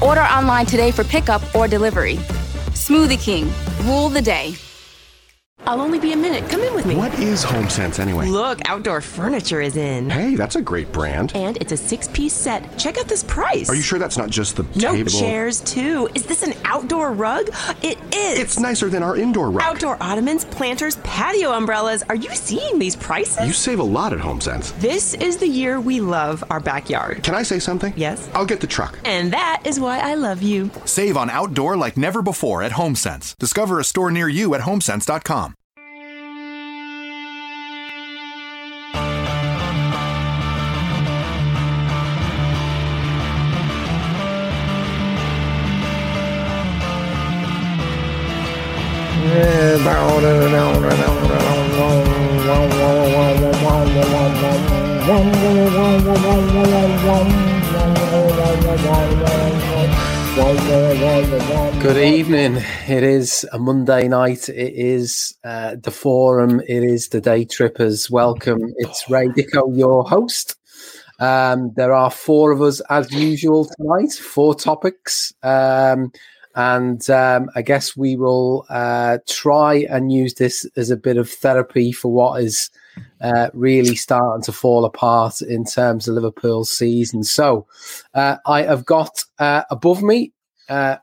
Order online today for pickup or delivery. Smoothie King, rule the day. I'll only be a minute. Come in with me. What is HomeSense anyway? Look, outdoor furniture is in. Hey, that's a great brand. And it's a six piece set. Check out this price. Are you sure that's not just the no, table? chairs too. Is this an outdoor rug? It is. It's nicer than our indoor rug. Outdoor ottomans, planters, patio umbrellas. Are you seeing these prices? You save a lot at HomeSense. This is the year we love our backyard. Can I say something? Yes. I'll get the truck. And that is why I love you. Save on outdoor like never before at HomeSense. Discover a store near you at homesense.com. Good evening. It is a Monday night. It is uh, the forum. It is the day trippers. Welcome. It's Ray Dicko, your host. Um, there are four of us as usual tonight. Four topics, um, and um, I guess we will uh, try and use this as a bit of therapy for what is uh, really starting to fall apart in terms of Liverpool's season. So uh, I have got uh, above me uh,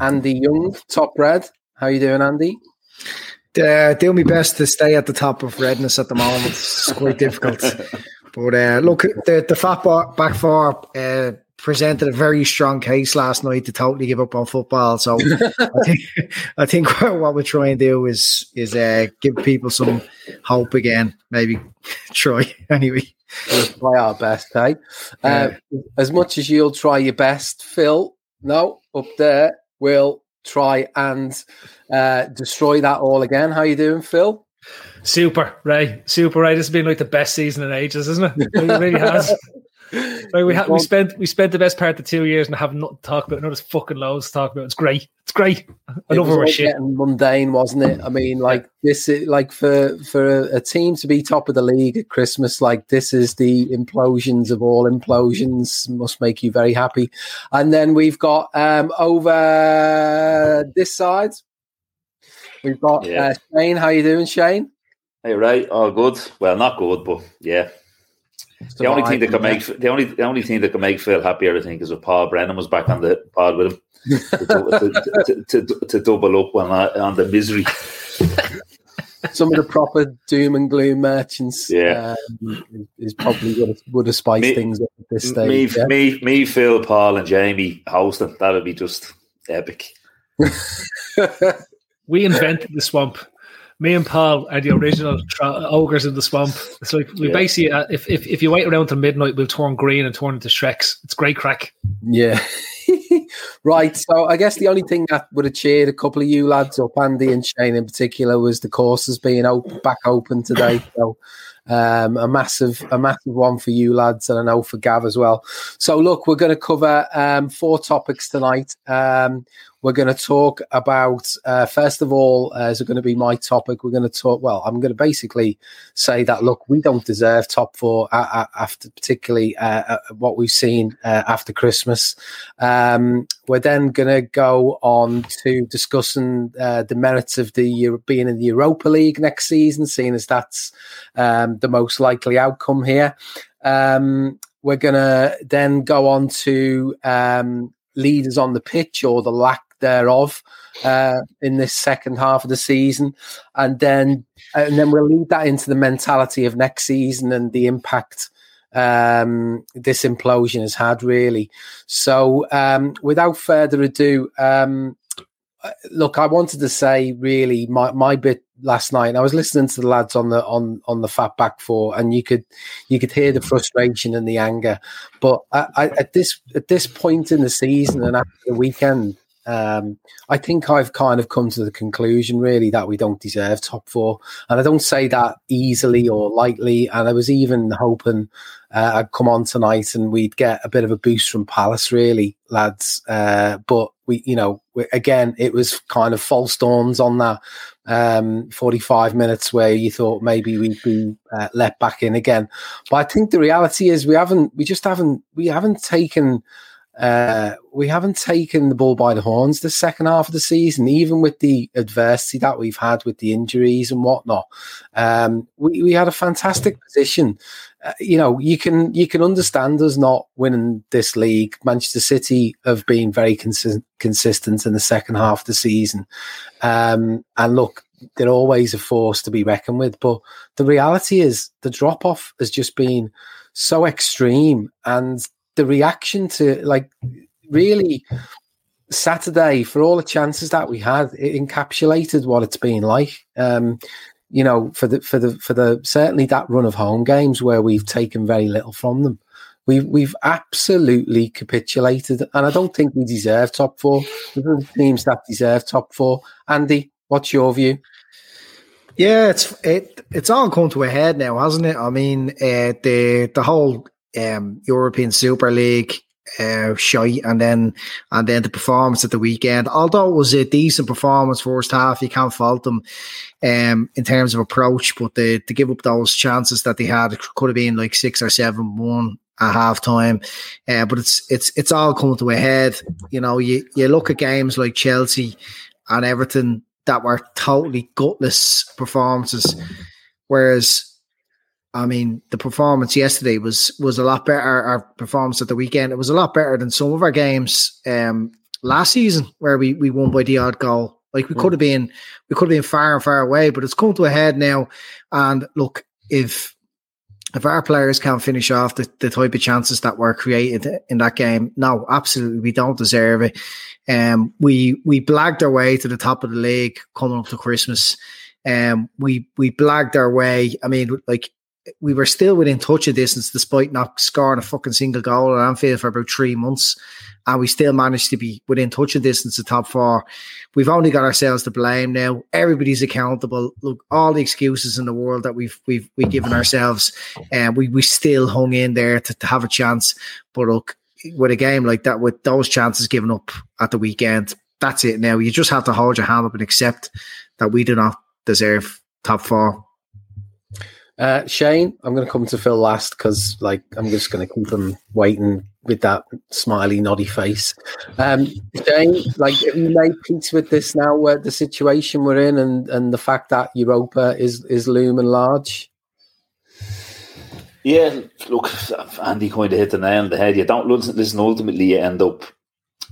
Andy Young, top red. How are you doing, Andy? Uh, doing my best to stay at the top of redness at the moment. It's quite difficult. But uh, look, the, the fat back four uh, presented a very strong case last night to totally give up on football. So I think I think what we're trying to do is is uh, give people some hope again. Maybe try anyway. We'll try our best, eh? Uh, as much as you'll try your best, Phil. No, up there, we'll try and uh, destroy that all again. How you doing, Phil? Super, Ray. Super, Ray. This has been like the best season in ages, isn't it? It really has. Like we, ha- we spent we spent the best part of two years and have nothing to talk about. Not just fucking loads to talk about. It's great. It's great. I love our shit. Mundane, wasn't it? I mean, like this, is, like for for a, a, team to be top of the league at Christmas, like this is the implosions of all implosions. Must make you very happy. And then we've got um over this side. We've got yeah. uh, Shane. How you doing, Shane? Hey, right. Oh, good. Well, not good, but yeah, the only thing that could make the only the only thing that could make Phil happier, I think, is if Paul Brennan was back on the pod with him to, to, to, to, to double up on on the misery. Some of the proper doom and gloom merchants, yeah, um, is probably would have, would have spiced me, things up at this stage. Me, yeah? me, me, Phil, Paul, and Jamie hosting that would be just epic. we invented the swamp me and Paul are the original tra- ogres in the swamp. It's like we yeah. basically, uh, if, if if you wait around till midnight, we'll turn green and turn into Shreks. It's great crack. Yeah. right. So I guess the only thing that would have cheered a couple of you lads up, Andy and Shane in particular, was the courses being open, back open today. So um, a massive, a massive one for you lads, and I know for Gav as well. So look, we're going to cover um, four topics tonight. Um, we're going to talk about, uh, first of all, uh, is going to be my topic. We're going to talk, well, I'm going to basically say that, look, we don't deserve top four uh, after particularly uh, what we've seen uh, after Christmas. Um, we're then going to go on to discussing uh, the merits of the being in the Europa League next season, seeing as that's um, the most likely outcome here. Um, we're going to then go on to um, leaders on the pitch or the lack thereof uh, in this second half of the season, and then and then we'll lead that into the mentality of next season and the impact um, this implosion has had. Really, so um, without further ado. Um, look, I wanted to say really my, my bit last night. I was listening to the lads on the on on the fat back four, and you could you could hear the frustration and the anger. But I, I, at this at this point in the season and after the weekend, um, I think I've kind of come to the conclusion really that we don't deserve top four, and I don't say that easily or lightly. And I was even hoping uh, I'd come on tonight and we'd get a bit of a boost from Palace, really, lads. Uh, but we, you know, we, again, it was kind of false dawns on that um, 45 minutes where you thought maybe we'd be uh, let back in again. But I think the reality is we haven't, we just haven't, we haven't taken uh, we haven't taken the ball by the horns the second half of the season, even with the adversity that we've had with the injuries and whatnot. Um, we, we had a fantastic position. Uh, you know, you can you can understand us not winning this league. Manchester City have been very consi- consistent in the second half of the season, um, and look, they're always a force to be reckoned with. But the reality is, the drop off has just been so extreme, and the reaction to like really Saturday for all the chances that we had, it encapsulated what it's been like. Um, you know, for the for the for the certainly that run of home games where we've taken very little from them. We've we've absolutely capitulated, and I don't think we deserve top four. Other teams that deserve top four. Andy, what's your view? Yeah, it's it it's all come to a head now, hasn't it? I mean, uh, the the whole um, European Super League uh, shite, and then and then the performance at the weekend. Although it was a decent performance first half, you can't fault them um, in terms of approach. But the, to give up those chances that they had, could have been like six or seven one at half time. Uh, but it's it's it's all coming to a head. You know, you you look at games like Chelsea and Everton that were totally gutless performances, whereas I mean, the performance yesterday was was a lot better. Our performance at the weekend it was a lot better than some of our games um, last season, where we we won by the odd goal. Like we mm. could have been, we could have been far and far away, but it's come to a head now. And look, if if our players can't finish off the, the type of chances that were created in that game, no, absolutely, we don't deserve it. Um, we we blagged our way to the top of the league coming up to Christmas. Um, we we blagged our way. I mean, like we were still within touch of distance despite not scoring a fucking single goal at Anfield for about three months. And we still managed to be within touch of distance of top four. We've only got ourselves to blame now. Everybody's accountable. Look, all the excuses in the world that we've we've we given ourselves, and uh, we we still hung in there to, to have a chance. But look, with a game like that, with those chances given up at the weekend, that's it. Now you just have to hold your hand up and accept that we do not deserve top four. Uh, Shane, I'm going to come to Phil last because, like, I'm just going to keep him waiting with that smiley, noddy face. Um, Shane, like, have you made peace with this now? Where the situation we're in, and and the fact that Europa is is looming large. Yeah, look, Andy kind of hit the nail on the head. You don't listen. Ultimately, you end up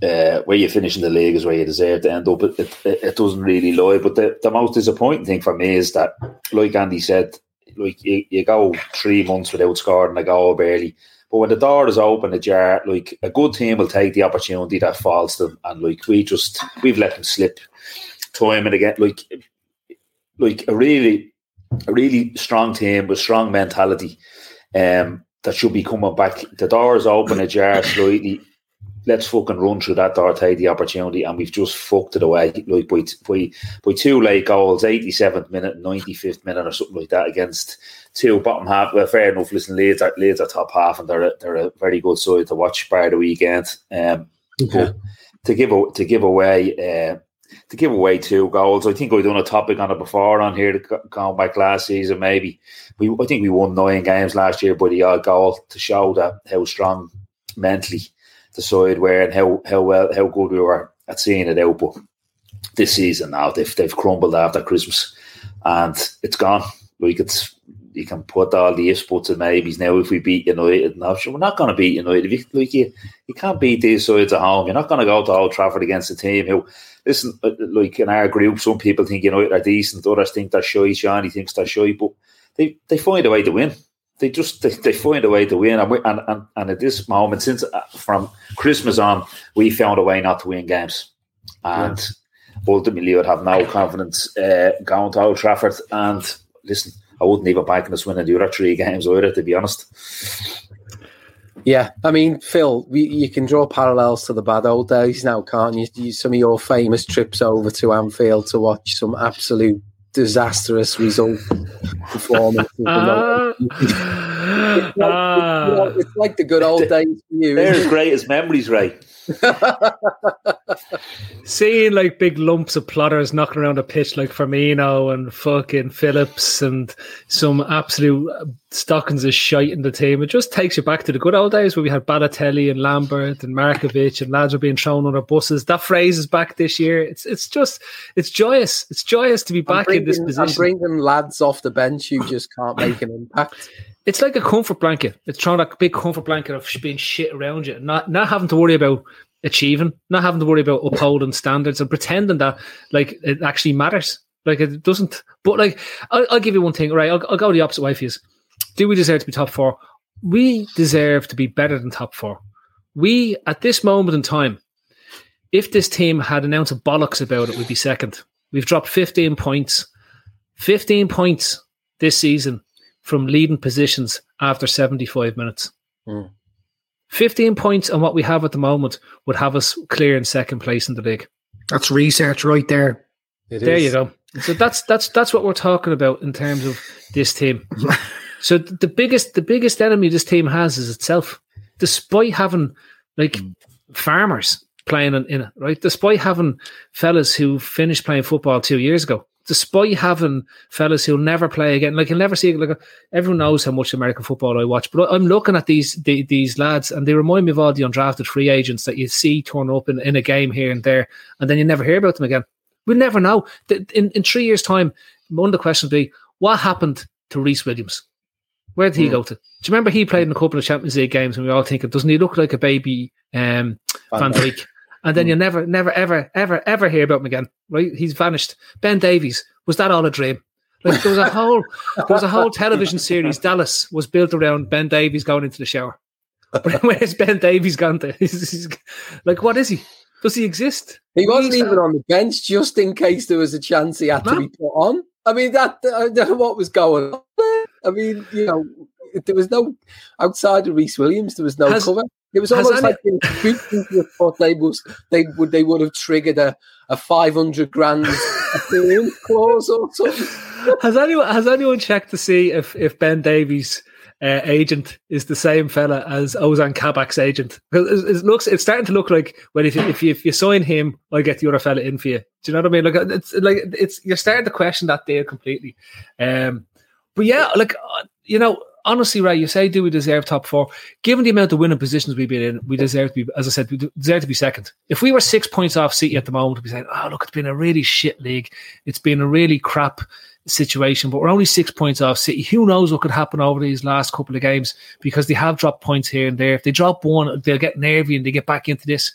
uh, where you finish in the league is where you deserve to end up. It, it, it doesn't really lie. But the, the most disappointing thing for me is that, like Andy said, like you, you go three months without scoring a goal barely. But when the door is open, ajar, like a good team will take the opportunity that falls to them, and like we just we've let them slip time and again. Like like a really a really strong team with strong mentality, um, that should be coming back. The door is open ajar slightly let's fucking run through that door, the opportunity, and we've just fucked it away. Like by by, by two late goals, eighty seventh minute, ninety fifth minute, or something like that against two bottom half. Well, fair enough. Listen, Leeds are Leeds are top half, and they're a, they're a very good side to watch by the weekend. Um, okay. to give to give away. Uh, to give away two goals, I think we've done a topic on it before on here, going back last season. Maybe we, I think we won nine games last year by the odd goal to show that how strong mentally decide where and how how well how good we were at seeing it out. But this season now they've they've crumbled after Christmas, and it's gone. Like it's you can put all the ifs, buts, and maybes now. If we beat United, now we're not going to beat United. If you, like you, you can't beat these sides at home. You're not going to go to Old Trafford against a team who, listen, uh, like in our group, some people think you United are decent, others think they're shy. Johnny thinks they're shy, but they they find a way to win they just they, they find a way to win. And, we, and, and and at this moment, since uh, from Christmas on, we found a way not to win games, and yeah. ultimately, would have no confidence uh, going to Old Trafford. And listen, I wouldn't even back in us winning the other three games either, to be honest. Yeah, I mean, Phil, we, you can draw parallels to the bad old days now, can't you? you? Some of your famous trips over to Anfield to watch some absolute disastrous result performance. Ah. it's, like, Ah. you know, it's like the good old days for you. They're as great as memories, Ray. Seeing like big lumps of plotters knocking around a pitch like Firmino and fucking Phillips and some absolute stockings of shite in the team, it just takes you back to the good old days where we had Balotelli and Lambert and Markovic and lads were being thrown under buses. That phrase is back this year. It's it's just it's joyous. It's joyous to be back in this position. I'm bringing lads off the bench who just can't make an impact. it's like a comfort blanket. It's throwing a big comfort blanket of being shit around you, not not having to worry about achieving, not having to worry about upholding standards and pretending that like it actually matters. Like it doesn't. But like, I'll, I'll give you one thing. Right, I'll, I'll go the opposite way for you. Do we deserve to be top four? We deserve to be better than top four. We at this moment in time, if this team had an ounce of bollocks about it, we'd be second. We've dropped 15 points. 15 points this season from leading positions after 75 minutes. Hmm. 15 points on what we have at the moment would have us clear in second place in the league. That's research right there. It There is. you go. So that's that's that's what we're talking about in terms of this team. so the biggest the biggest enemy this team has is itself. Despite having like mm. farmers playing in, in it, right? Despite having fellas who finished playing football two years ago, despite having fellas who'll never play again, like you'll never see like everyone knows how much American football I watch, but I'm looking at these the, these lads and they remind me of all the undrafted free agents that you see torn up in, in a game here and there, and then you never hear about them again. We'll never know. In in three years' time, one of the questions be what happened to Rhys Williams? Where did he go to? Do you remember he played in a couple of Champions League games and we all think, doesn't he look like a baby um, Van Dijk. And then hmm. you never, never, ever, ever, ever hear about him again. Right? He's vanished. Ben Davies was that all a dream? Like there was a whole, there was a whole television series. Dallas was built around Ben Davies going into the shower. But where's Ben Davies gone to? He's- he's- like, what is he? Does he exist? He wasn't even on the bench just in case there was a chance he had to be put on. I mean, that uh, I don't know what was going on. there. I mean, you know, there was no outside of Rhys Williams. There was no Has- cover. It was almost like they people thought they was they would they would have triggered a, a five hundred grand appearance clause or something. Has anyone has anyone checked to see if if Ben Davies' uh, agent is the same fella as Ozan Kabak's agent? It, it looks it's starting to look like well if you, if you if you sign him, I get the other fella in for you. Do you know what I mean? Like it's like it's you're starting to question that deal completely. Um, but yeah, like uh, you know. Honestly, Ray, you say, do we deserve top four? Given the amount of winning positions we've been in, we deserve to be, as I said, we deserve to be second. If we were six points off City at the moment, we'd be saying, oh, look, it's been a really shit league. It's been a really crap situation, but we're only six points off City. Who knows what could happen over these last couple of games because they have dropped points here and there. If they drop one, they'll get nervy and they get back into this.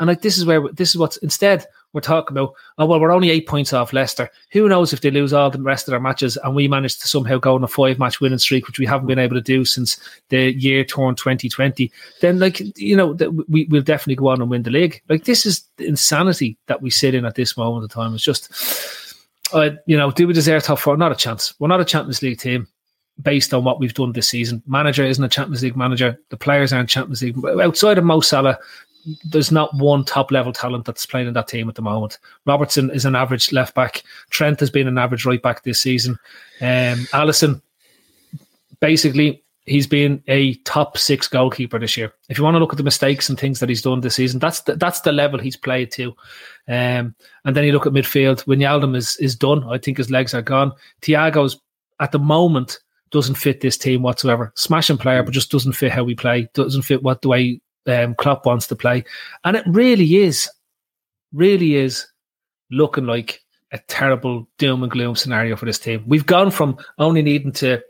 And like this is where this is what's instead we're talking about. Oh well, we're only eight points off Leicester. Who knows if they lose all the rest of their matches and we manage to somehow go on a five match winning streak, which we haven't been able to do since the year torn twenty twenty. Then like you know we will definitely go on and win the league. Like this is insanity that we sit in at this moment in time. It's just, uh, you know, do we deserve top four? Not a chance. We're not a Champions League team based on what we've done this season. Manager isn't a Champions League manager. The players aren't Champions League. Outside of Mo Salah, there's not one top level talent that's playing in that team at the moment. Robertson is an average left back. Trent has been an average right back this season. Um, Alisson, basically, he's been a top six goalkeeper this year. If you want to look at the mistakes and things that he's done this season, that's the, that's the level he's played to. Um, and then you look at midfield. Wijnaldum is is done. I think his legs are gone. Thiago's at the moment doesn't fit this team whatsoever. Smashing player, but just doesn't fit how we play. Doesn't fit what the way um, Klopp wants to play, and it really is, really is looking like a terrible doom and gloom scenario for this team. We've gone from only needing to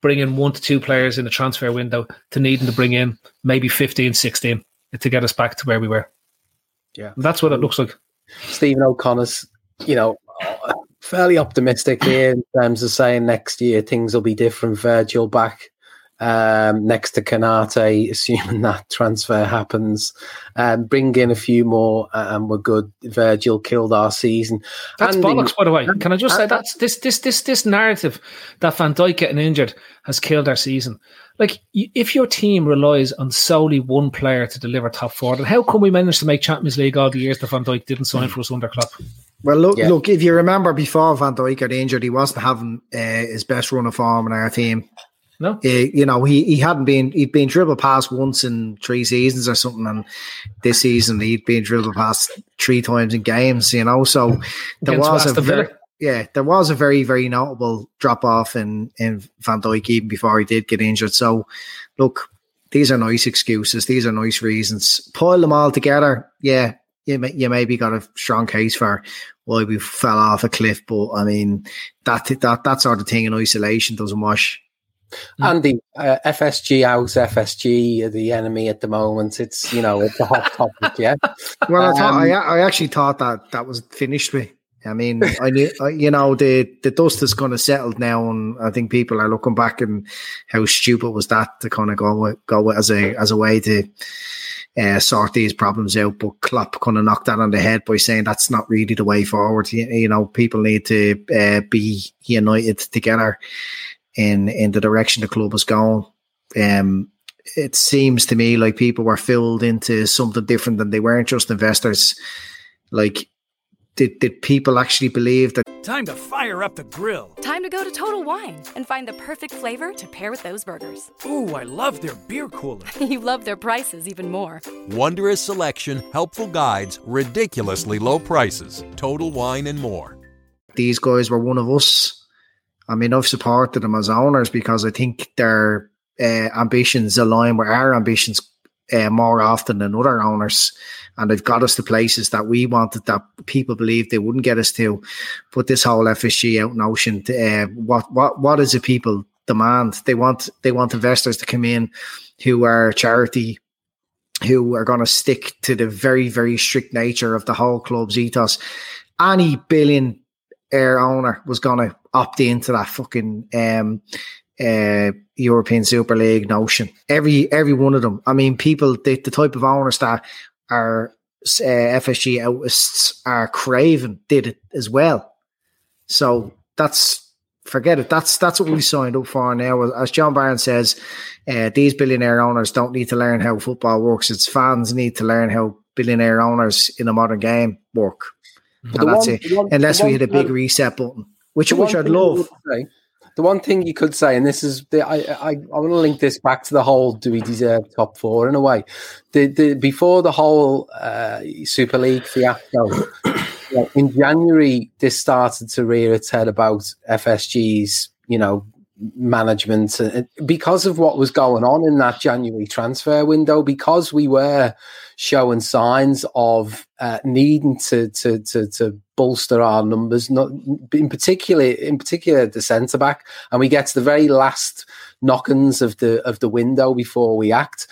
bring in one to two players in the transfer window to needing to bring in maybe 15, 16 to get us back to where we were. Yeah. And that's what it looks like. Stephen O'Connor's, you know, fairly optimistic here in terms of saying next year things will be different. Virgil back, um, next to Konaté, assuming that transfer happens. Um, bring in a few more, uh, and we're good. Virgil killed our season. That's Andy- bollocks, by the way. Can I just say that's this this this this narrative that Van Dijk getting injured has killed our season. Like, if your team relies on solely one player to deliver top four, then how come we managed to make Champions League all the years that Van Dijk didn't sign for us under Klopp? Well, look, Yeah. look. If you remember, before Van Dijk got injured, he wasn't having uh, his best run of form in our team. No, Uh, you know, he, he hadn't been he'd been dribbled past once in three seasons or something, and this season he'd been dribbled past three times in games. You know, so there Against was a very yeah, there was a very very notable drop off in in Van Dijk even before he did get injured. So, look, these are nice excuses. These are nice reasons. Pile them all together, yeah. You, may, you maybe got a strong case for why we fell off a cliff, but I mean that that that sort of thing in isolation doesn't wash. Andy, uh, FSG out, FSG the enemy at the moment. It's you know it's a hot topic, yeah. Well, I thought Um, I, I actually thought that that was finished with. I mean, I knew you know the the dust is kind of settled now, and I think people are looking back and how stupid was that to kind of go with, go with as a as a way to uh, sort these problems out. But Klopp kind of knocked that on the head by saying that's not really the way forward. You, you know, people need to uh, be united together in in the direction the club is going. Um, it seems to me like people were filled into something different than they weren't just investors. Like, did did people actually believe that? Time to fire up the grill. Time to go to Total Wine and find the perfect flavor to pair with those burgers. Ooh, I love their beer cooler. you love their prices even more. Wondrous selection, helpful guides, ridiculously low prices. Total Wine and more. these guys were one of us. I mean, I've supported them as owners because I think their uh, ambitions align with our ambitions uh, more often than other owners. And they've got us to places that we wanted that people believed they wouldn't get us to. But this whole FSG out notion, uh, what what what is it people demand? They want they want investors to come in who are charity, who are going to stick to the very very strict nature of the whole club's ethos. Any billion air owner was going to opt into that fucking um, uh, European Super League notion. Every every one of them. I mean, people the, the type of owners that are uh, FSG outists are craving did it as well. So that's forget it. That's that's what we signed up for now. As John Barnes says, uh, these billionaire owners don't need to learn how football works. It's fans need to learn how billionaire owners in a modern game work. But And that's one- it. one- Unless we hit a big reset button, which which I'd love. say- the one thing you could say, and this is the, I, I, I want to link this back to the whole "Do we deserve top four in a way? The, the before the whole uh, Super League fiasco, in January, this started to rear its head about FSG's, you know, management uh, because of what was going on in that January transfer window. Because we were showing signs of uh, needing to, to to to bolster our numbers, not in particular in particular the centre back, and we get to the very last knock-ins of the of the window before we act.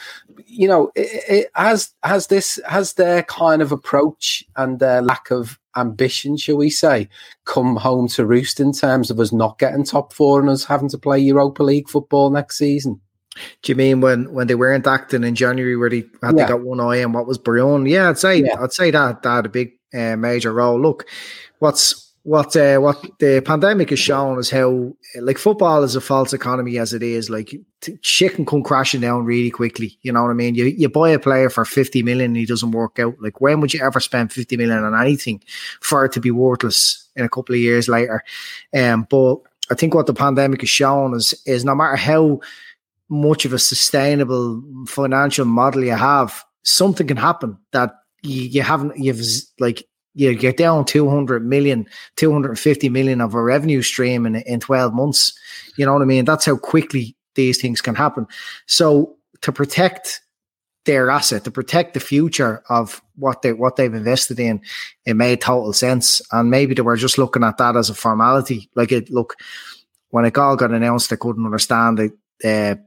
You know, it, it, has has this has their kind of approach and their lack of ambition, shall we say, come home to roost in terms of us not getting top four and us having to play Europa League football next season. Do you mean when when they weren't acting in January, where they had Yeah. they got one eye on what was Brion? Yeah, I'd say Yeah. I'd say that that had a big uh, major role. Look, what's what uh, what the pandemic has shown is how like football is a false economy as it is. Like t- shit can come crashing down really quickly. You know what I mean? You you buy a player for fifty million and he doesn't work out. Like when would you ever spend fifty million on anything for it to be worthless in a couple of years later? Um, but I think what the pandemic has shown is is no matter how much of a sustainable financial model you have, something can happen that you, you haven't, you've like, you get down 200 million, 250 million of a revenue stream in, in 12 months. You know what I mean? That's how quickly these things can happen. So to protect their asset, to protect the future of what they what they've invested in, it made total sense. And maybe they were just looking at that as a formality. Like it look when it all got announced, I couldn't understand it. Uh,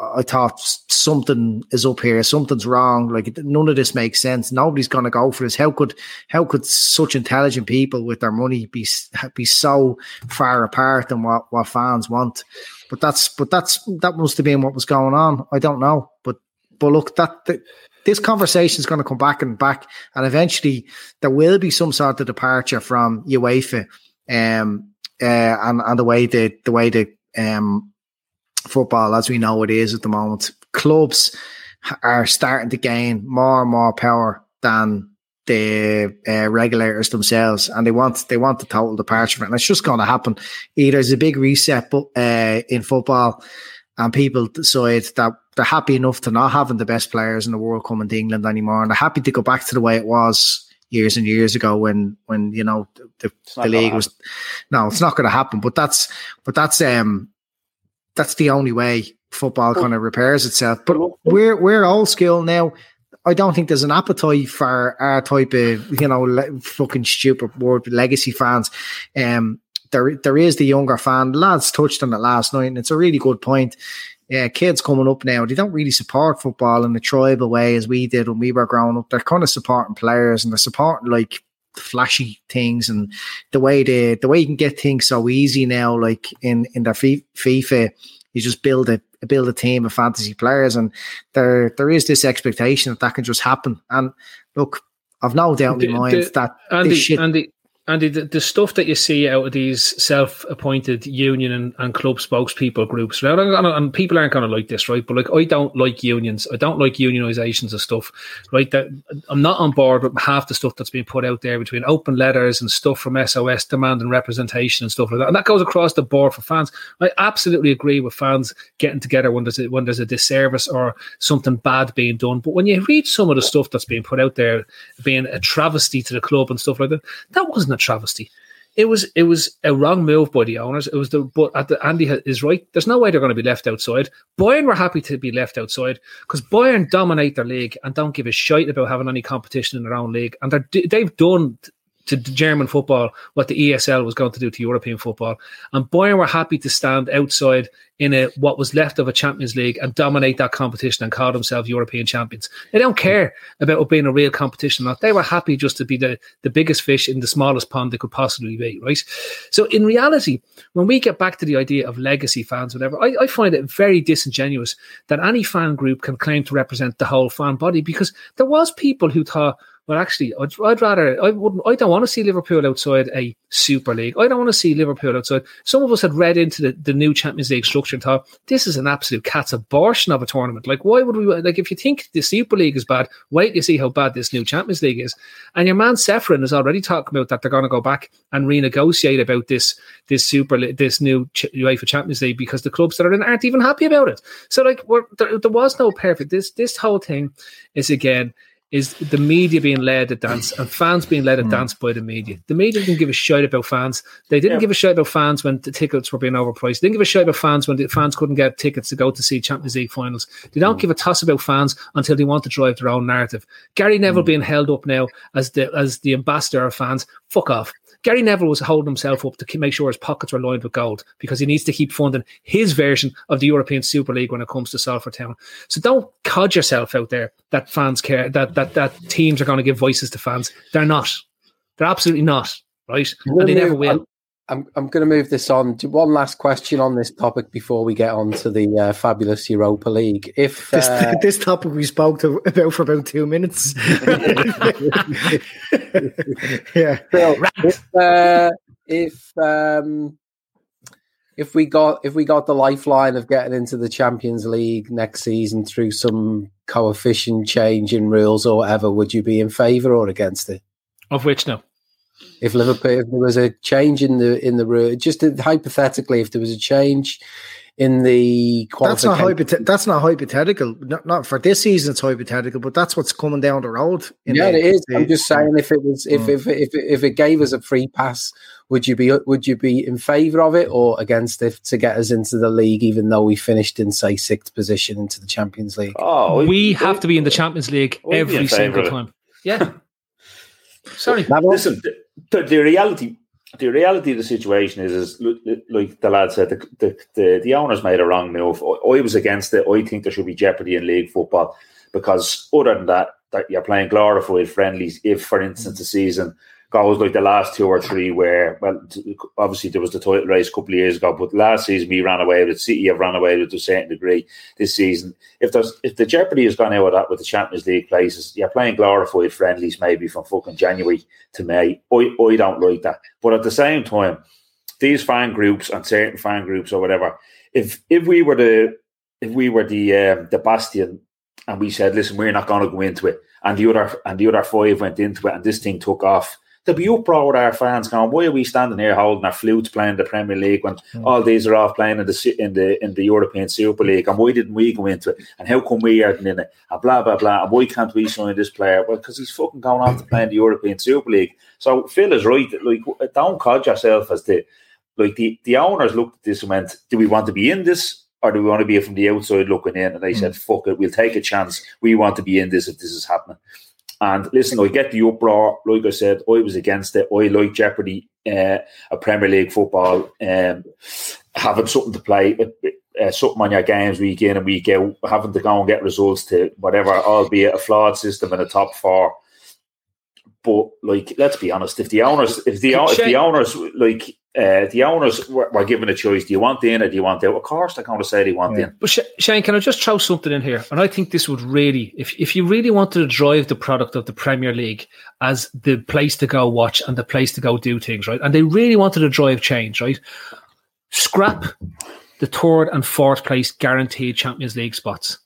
I thought something is up here, something's wrong. Like none of this makes sense. Nobody's going to go for this. How could how could such intelligent people with their money be be so far apart than what, what fans want? But that's but that's that must have been what was going on. I don't know, but but look, that, that this conversation is going to come back and back, and eventually there will be some sort of departure from UEFA, um, uh, and and the way the the way the um football as we know it is at the moment. Clubs are starting to gain more and more power than the uh, regulators themselves, and they want they want the total departure, and it's just going to happen. Either there's a big reset uh, in football, and people decide that they're happy enough to not having the best players in the world coming to England anymore, and they're happy to go back to the way it was years and years ago when when you know the, the league was. No, it's not going to happen. But that's but that's um that's the only way football kind of repairs itself. But we're we're old school now. I don't think there's an appetite for our type of you know le- fucking stupid word legacy fans. Um, there there is the younger fan. Lads touched on it last night, and it's a really good point. Yeah, kids coming up now, they don't really support football in the tribal way as we did when we were growing up. They're kind of supporting players and they're supporting like flashy things and the way they the way you can get things so easy now like in in their FIFA you just build a build a team of fantasy players and there there is this expectation that that can just happen. And look I've no doubt in my mind the, that Andy, shit, Andy, Andy, the, the stuff that you see out of these self-appointed union and, and club spokespeople groups? And, and people aren't going to like this, right? But like, I don't like unions. I don't like unionizations of stuff, right? That I'm not on board with half the stuff that's being put out there between open letters and stuff from SOS demanding representation and stuff like that. And that goes across the board for fans. I absolutely agree with fans getting together when there's a, when there's a disservice or something bad being done. But when you read some of the stuff that's being put out there, being a travesty to the club and stuff like that, that wasn't a travesty. It was it was a wrong move by the owners. It was the but at the, Andy is right. There's no way they're going to be left outside. Bayern were happy to be left outside because Bayern dominate their league and don't give a shite about having any competition in their own league. And they've done to German football what the ESL was going to do to European football. And Bayern were happy to stand outside in a what was left of a Champions League and dominate that competition and call themselves European champions. They don't care about it being a real competition or not. They were happy just to be the, the biggest fish in the smallest pond they could possibly be, right? So in reality, when we get back to the idea of legacy fans, whatever, I, I find it very disingenuous that any fan group can claim to represent the whole fan body because there was people who thought well, actually, I'd, I'd, rather I wouldn't. I don't want to see Liverpool outside a Super League. I don't want to see Liverpool outside. Some of us had read into the, the new Champions League structure and thought this is an absolute cat's abortion of a tournament. Like, why would we like if you think the Super League is bad? Wait to see how bad this new Champions League is. And your man Ceferin is already talking about that they're going to go back and renegotiate about this this Super this new UEFA Champions League because the clubs that are in aren't even happy about it. So like, there, there was no perfect. This this whole thing is again is the media being led at dance and fans being led at mm. dance by the media. The media didn't give a shit about fans. They didn't yeah. give a shit about fans when the tickets were being overpriced. They didn't give a shit about fans when the fans couldn't get tickets to go to see Champions League finals. They don't mm. give a toss about fans until they want to drive their own narrative. Gary Neville mm. being held up now as the as the ambassador of fans. Fuck off. Gary Neville was holding himself up to make sure his pockets were lined with gold because he needs to keep funding his version of the European Super League when it comes to Salford Town. So don't cod yourself out there that fans care that that that teams are going to give voices to fans. They're not. They're absolutely not. Right, and they never will. I'm I'm going to move this on. to One last question on this topic before we get on to the uh, fabulous Europa League. If this, uh, this topic we spoke to, about for about two minutes, yeah. So if uh, if um, if we got if we got the lifeline of getting into the Champions League next season through some coefficient change in rules or whatever, would you be in favour or against it? Of which no if Liverpool, if there was a change in the in the just hypothetically, if there was a change in the that's not hypothet- that's not hypothetical. Not, not for this season, it's hypothetical, but that's what's coming down the road. yeah, the, it is. The, I'm just saying, if it was, if, mm. if if if it gave us a free pass, would you be would you be in favour of it or against it to get us into the league, even though we finished in say sixth position into the Champions League? Oh, we, we have to be in the Champions League every single time. Yeah. Sorry, listen the, the reality the reality of the situation is, is like the lad said, the, the, the, the owners made a wrong move. I, I was against it. I think there should be jeopardy in league football because other than that, that you're playing glorified friendlies. If, for instance, the season goes like the last two or three, where well, obviously there was the title race a couple of years ago, but last season we ran away with City have run away with to a certain degree. This season, if there's if the jeopardy has gone out of that with the Champions League places, you're playing glorified friendlies maybe from fucking January to May. I I don't like that, but at the same time, these fan groups and certain fan groups or whatever, if if we were the if we were the um, the bastion and we said, listen, we're not going to go into it, and the other and the other five went into it, and this thing took off there'll be uproar with our fans going, why are we standing here holding our flutes playing the Premier League when mm. all these are off playing in the in the in the European Super League? And why didn't we go into it? And how come we aren't in it? And blah blah blah. And why can't we sign this player? Well, because he's fucking going on to play in the European Super League. So Phil is right. Like, don't call yourself as the like the the owners looked at this and went, do we want to be in this? Or do we want to be from the outside looking in? And they mm. said, fuck it, we'll take a chance. We want to be in this if this is happening. And listen, I get the uproar. Like I said, I was against it. I like Jeopardy, uh, a Premier League football, um, having something to play, uh, something on your games week in and week out, having to go and get results to whatever, albeit a flawed system in the top four. But like, let's be honest, if the owners, if the if the owners like uh, the owners were, were, given a choice: do you want in or do you want out? Of course, they're going to say they want yeah. in. But Shane, can I just throw something in here? And I think this would really, if if you really wanted to drive the product of the Premier League as the place to go watch and the place to go do things, right? And they really wanted to drive change, right? Scrap the third and fourth place guaranteed Champions League spots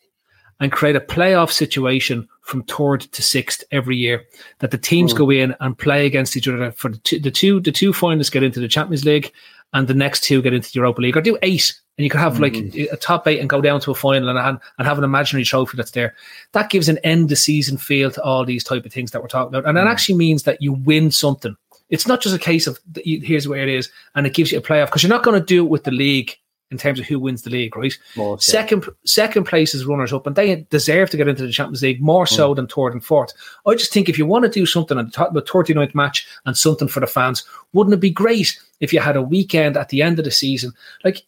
and create a playoff situation from third to sixth every year. That the teams mm. go in and play against each other for the two, the two the two finalists get into the Champions League, and the next two get into the Europa League. Or do eight, and you could have mm. like a top eight and go down to a final and, and have an imaginary trophy that's there. That gives an end of season feel to all these type of things that we're talking about, and it mm. actually means that you win something. It's not just a case of here's where it is, and it gives you a playoff because you're not going to do it with the league in terms of who wins the league, right? More second so. second place is runners up, and they deserve to get into the Champions League more so mm. than third and fourth. I just think if you want to do something on the 39th match and something for the fans, wouldn't it be great if you had a weekend at the end of the season? Like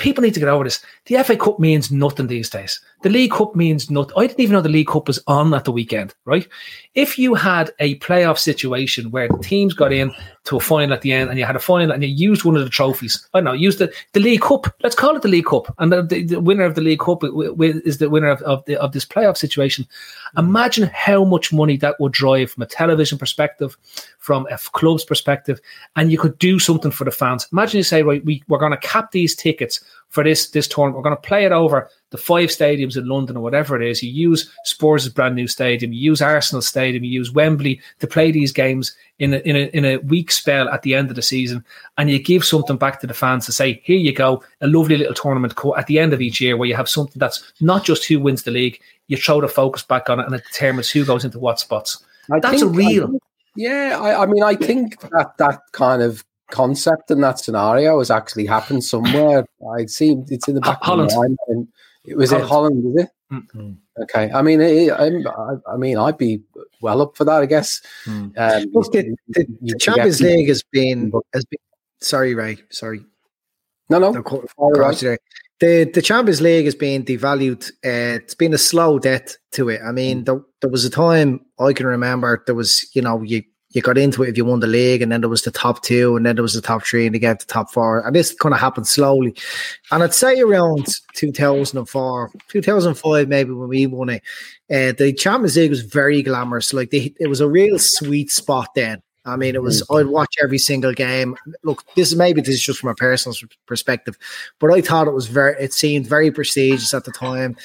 people need to get over this. The FA Cup means nothing these days. The League Cup means nothing. I didn't even know the League Cup was on at the weekend, right? If you had a playoff situation where the teams got in to a final at the end and you had a final and you used one of the trophies, I don't know, use the, the League Cup. Let's call it the League Cup. And the, the, the winner of the League Cup is the winner of, of, the, of this playoff situation. Imagine how much money that would drive from a television perspective, from a club's perspective, and you could do something for the fans. Imagine you say, right, we, we're going to cap these tickets for this this tournament. We're going to play it over the five stadiums in London or whatever it is. You use Spurs' brand new stadium, you use Arsenal stadium, you use Wembley to play these games in a, in a in a week spell at the end of the season, and you give something back to the fans to say, here you go, a lovely little tournament at the end of each year where you have something that's not just who wins the league. You throw the focus back on it, and it determines who goes into what spots. I that's a real. Yeah, I, I mean, I think that that kind of concept in that scenario has actually happened somewhere. I see it's in the back Holland. of my mind. It was Holland. in Holland, is it? Mm-hmm. Okay. I mean, it, I, I, mean, I'd be well up for that, I guess. Mm. Um, Look, the, the, the Champions League has been has been. Sorry, Ray. Sorry. No, no. Right. The the Champions League has been devalued. Uh, it's been a slow death to it. I mean, mm. there, there was a time I can remember. There was, you know, you you got into it if you won the league, and then there was the top two, and then there was the top three, and again the top four. And this kind of happened slowly. And I'd say around 2004, 2005, maybe when we won it, uh, the Champions League was very glamorous. Like they, it was a real sweet spot then. I mean, it was. I'd watch every single game. Look, this is maybe this is just from a personal perspective, but I thought it was very. It seemed very prestigious at the time,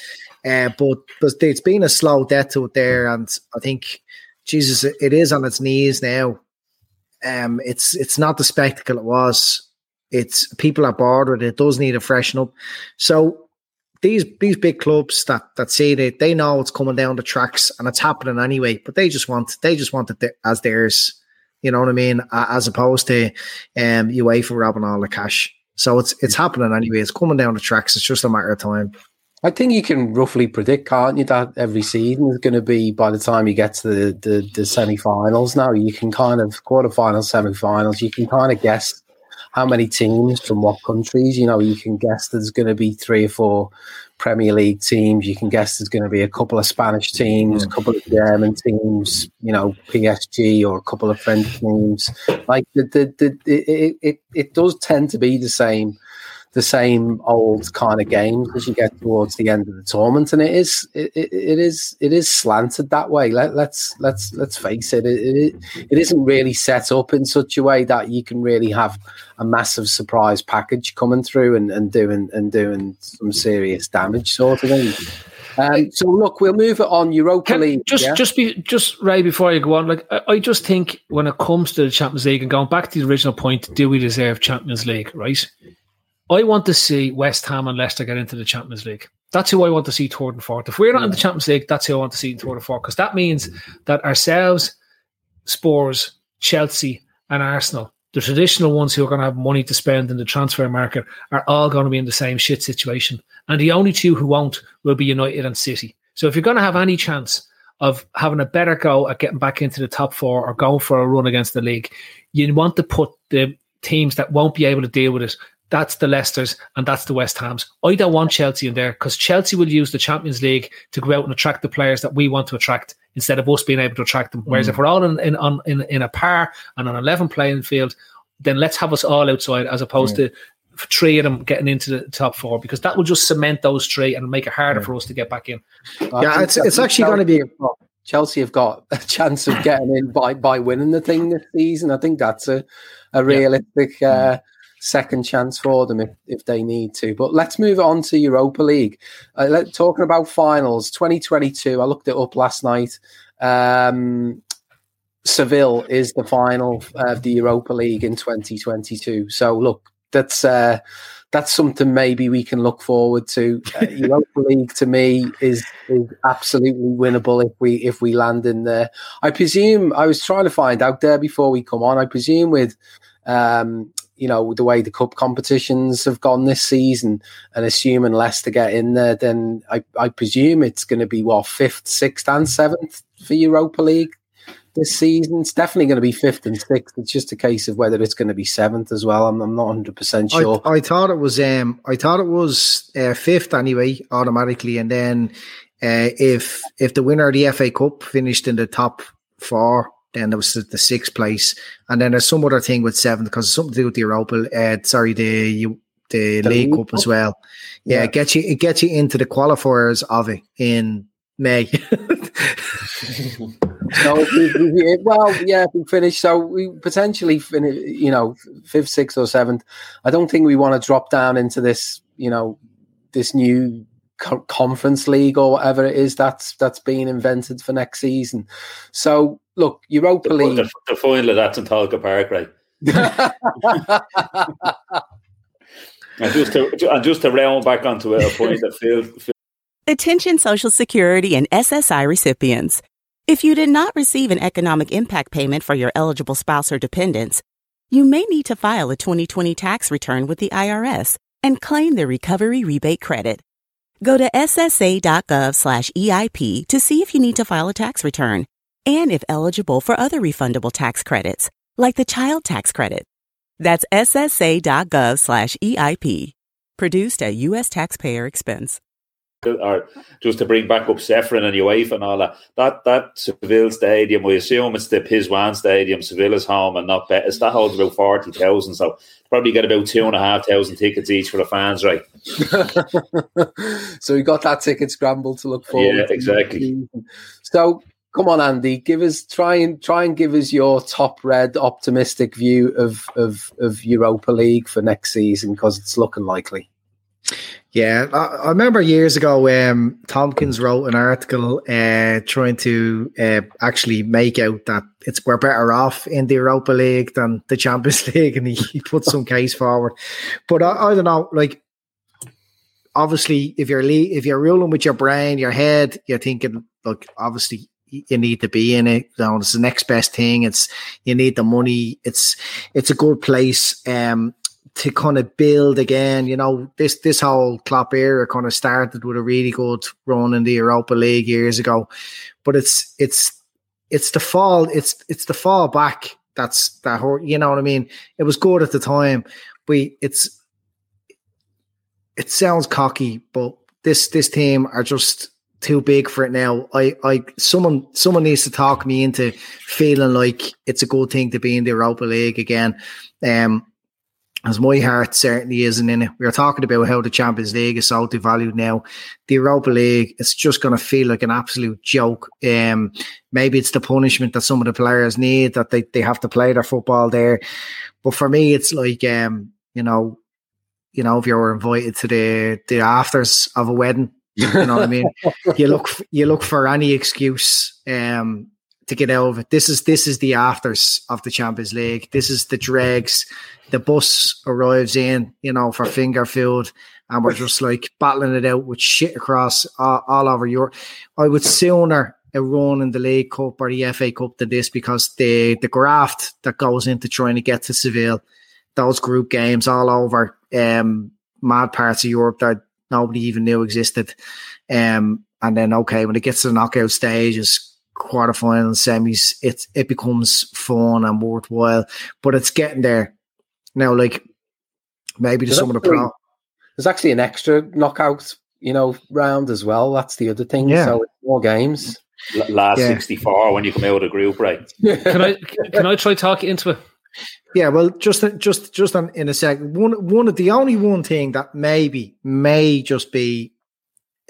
uh, but it's been a slow death to it there, and I think Jesus, it is on its knees now. Um, it's it's not the spectacle it was. It's people are bored with it. It does need a freshen up. So these these big clubs that that say that they know it's coming down the tracks and it's happening anyway, but they just want they just want it as theirs. You know what I mean? As opposed to um UEFA robbing all the cash. So it's it's happening anyway. It's coming down the tracks. It's just a matter of time. I think you can roughly predict, can't you, that every season is going to be by the time you get to the, the, the semi-finals. Now you can kind of quarterfinals, semi-finals. You can kind of guess how many teams from what countries. You know, you can guess there's going to be three or four Premier League teams. You can guess there's going to be a couple of Spanish teams, a couple of German teams. You know, PSG or a couple of French teams. Like the the, the it, it it does tend to be the same the same old kind of games as you get towards the end of the tournament, and it is it, it, is it is slanted that way. Let, let's let's let's face it, it, it it isn't really set up in such a way that you can really have a massive surprise package coming through and, and doing and doing some serious damage, sort of thing. Um, so look, we'll move it on Europa Can- League. Just, yeah? just be, just right before you go on. Like, I, I just think when it comes to the Champions League and going back to the original point, do we deserve Champions League? Right. I want to see West Ham and Leicester get into the Champions League. That's who I want to see third and fourth. If we're not in the Champions League, that's who I want to see in third and fourth because that means that ourselves, Spurs, Chelsea, and Arsenal, the traditional ones who are going to have money to spend in the transfer market, are all going to be in the same shit situation. And the only two who won't will be United and City. So if you're going to have any chance of having a better go at getting back into the top four or going for a run against the league, you want to put the teams that won't be able to deal with it. That's the Leicesters and that's the West Hams. I don't want Chelsea in there because Chelsea will use the Champions League to go out and attract the players that we want to attract instead of us being able to attract them. Whereas Mm. if we're all in in, on, in in a par and on an eleven playing field, then let's have us all outside as opposed Yeah. to three of them getting into the top four because that will just cement those three and make it harder for us to get back in. I think- I think Chelsea have got- Chelsea have got a chance of getting in by by winning the thing this season. I think that's a a realistic uh, second chance for them if, if they need to. But let's move on to Europa League. Uh, let, talking about finals, 2022. I looked it up last night. Um, Seville is the final of the Europa League in 2022. So look, that's uh, that's something maybe we can look forward to. Uh, Europa League to me is is absolutely winnable if we if we land in there. I presume I was trying to find out there before we come on. I presume with um, you know the way the cup competitions have gone this season, and assuming Leicester get in there, then I, I presume it's going to be what fifth, sixth, and seventh for Europa League this season. It's definitely going to be fifth and sixth. It's just a case of whether it's going to be seventh as well. I'm, I'm not 100 percent sure. I, I thought it was um I thought it was uh, fifth anyway automatically, and then uh, if if the winner of the FA Cup finished in the top four, then there was the, sixth place, and then there's some other thing with seventh because it's something to do with the Europa. Uh, sorry, the you. The, The League League Cup as well, yeah, Yeah. It gets you. It gets you into the qualifiers of it in May. So we, we- well, yeah, we finish, so we potentially finish, you know, fifth, sixth, or seventh. I don't think we want to drop down into this, you know, this new co- conference league or whatever it is that's that's being invented for next season. So look, Europa League. The, the final of that's in Talca Park, right? and just to and just to round back onto a point that Phil, Phil Attention Social Security and SSI recipients. If you did not receive an economic impact payment for your eligible spouse or dependents, you may need to file a 2020 tax return with the IRS and claim the recovery rebate credit. Go to ssa.gov slash EIP to see if you need to file a tax return and if eligible for other refundable tax credits, like the child tax credit. That's ssa.gov slash EIP. Produced at U.S. taxpayer expense. Or just to bring back up Ceferin and UEFA and all that. That that Seville Stadium, we assume it's the Pizjuan Stadium, Sevilla's home and not Betis. That holds about forty thousand, so probably get about two and a half thousand tickets each for the fans, right? so we got that ticket scramble to look forward. Yeah, exactly. So come on, Andy, give us try and try and give us your top red optimistic view of of, of Europa League for next season because it's looking likely. Yeah, I, I remember years ago, um, Tompkins wrote an article uh, trying to uh, actually make out that it's we're better off in the Europa League than the Champions League, and he, he put some case forward. But I, I don't know, like obviously, if you're le- if you're ruling with your brain, your head, you're thinking, look, obviously. You need to be in it. You know, it's the next best thing. It's you need the money. It's it's a good place. Um, to kind of build again. You know, this this whole Klopp era kind of started with a really good run in the Europa League years ago, but it's it's it's the fall it's it's the fall back that's that you know what I mean. It was good at the time, We it's it sounds cocky, but this this team are just too big for it now. I, I someone someone needs to talk me into feeling like it's a good thing to be in the Europa League again. Um, as my heart certainly isn't in it. We are talking about how the Champions League is so devalued now. The Europa League, it's just going to feel like an absolute joke. Um, maybe it's the punishment that some of the players need that they, they have to play their football there. But for me, it's like, um, you know, you know, if you're invited to the, the afters of a wedding, you know what I mean? You look, you look for any excuse, um, to get out of it. This is, this is the afters of the Champions League. This is the dregs the bus arrives in, you know, for finger and we're just like battling it out with shit across all, all over Europe. I would sooner a run in the League Cup or the FA Cup than this because the the graft that goes into trying to get to Seville, those group games all over um, mad parts of Europe that nobody even knew existed. Um, and then okay, when it gets to the knockout stages, quarterfinals, semis, it it becomes fun and worthwhile. But it's getting there. Now, like maybe to some of the pro. There's actually an extra knockout, you know, round as well. That's the other thing. Yeah. So more games. last yeah. 64 when you come out of the group, right? can I can I try talk into it? Yeah, well, just just just in a second. One one of the only one thing that maybe may just be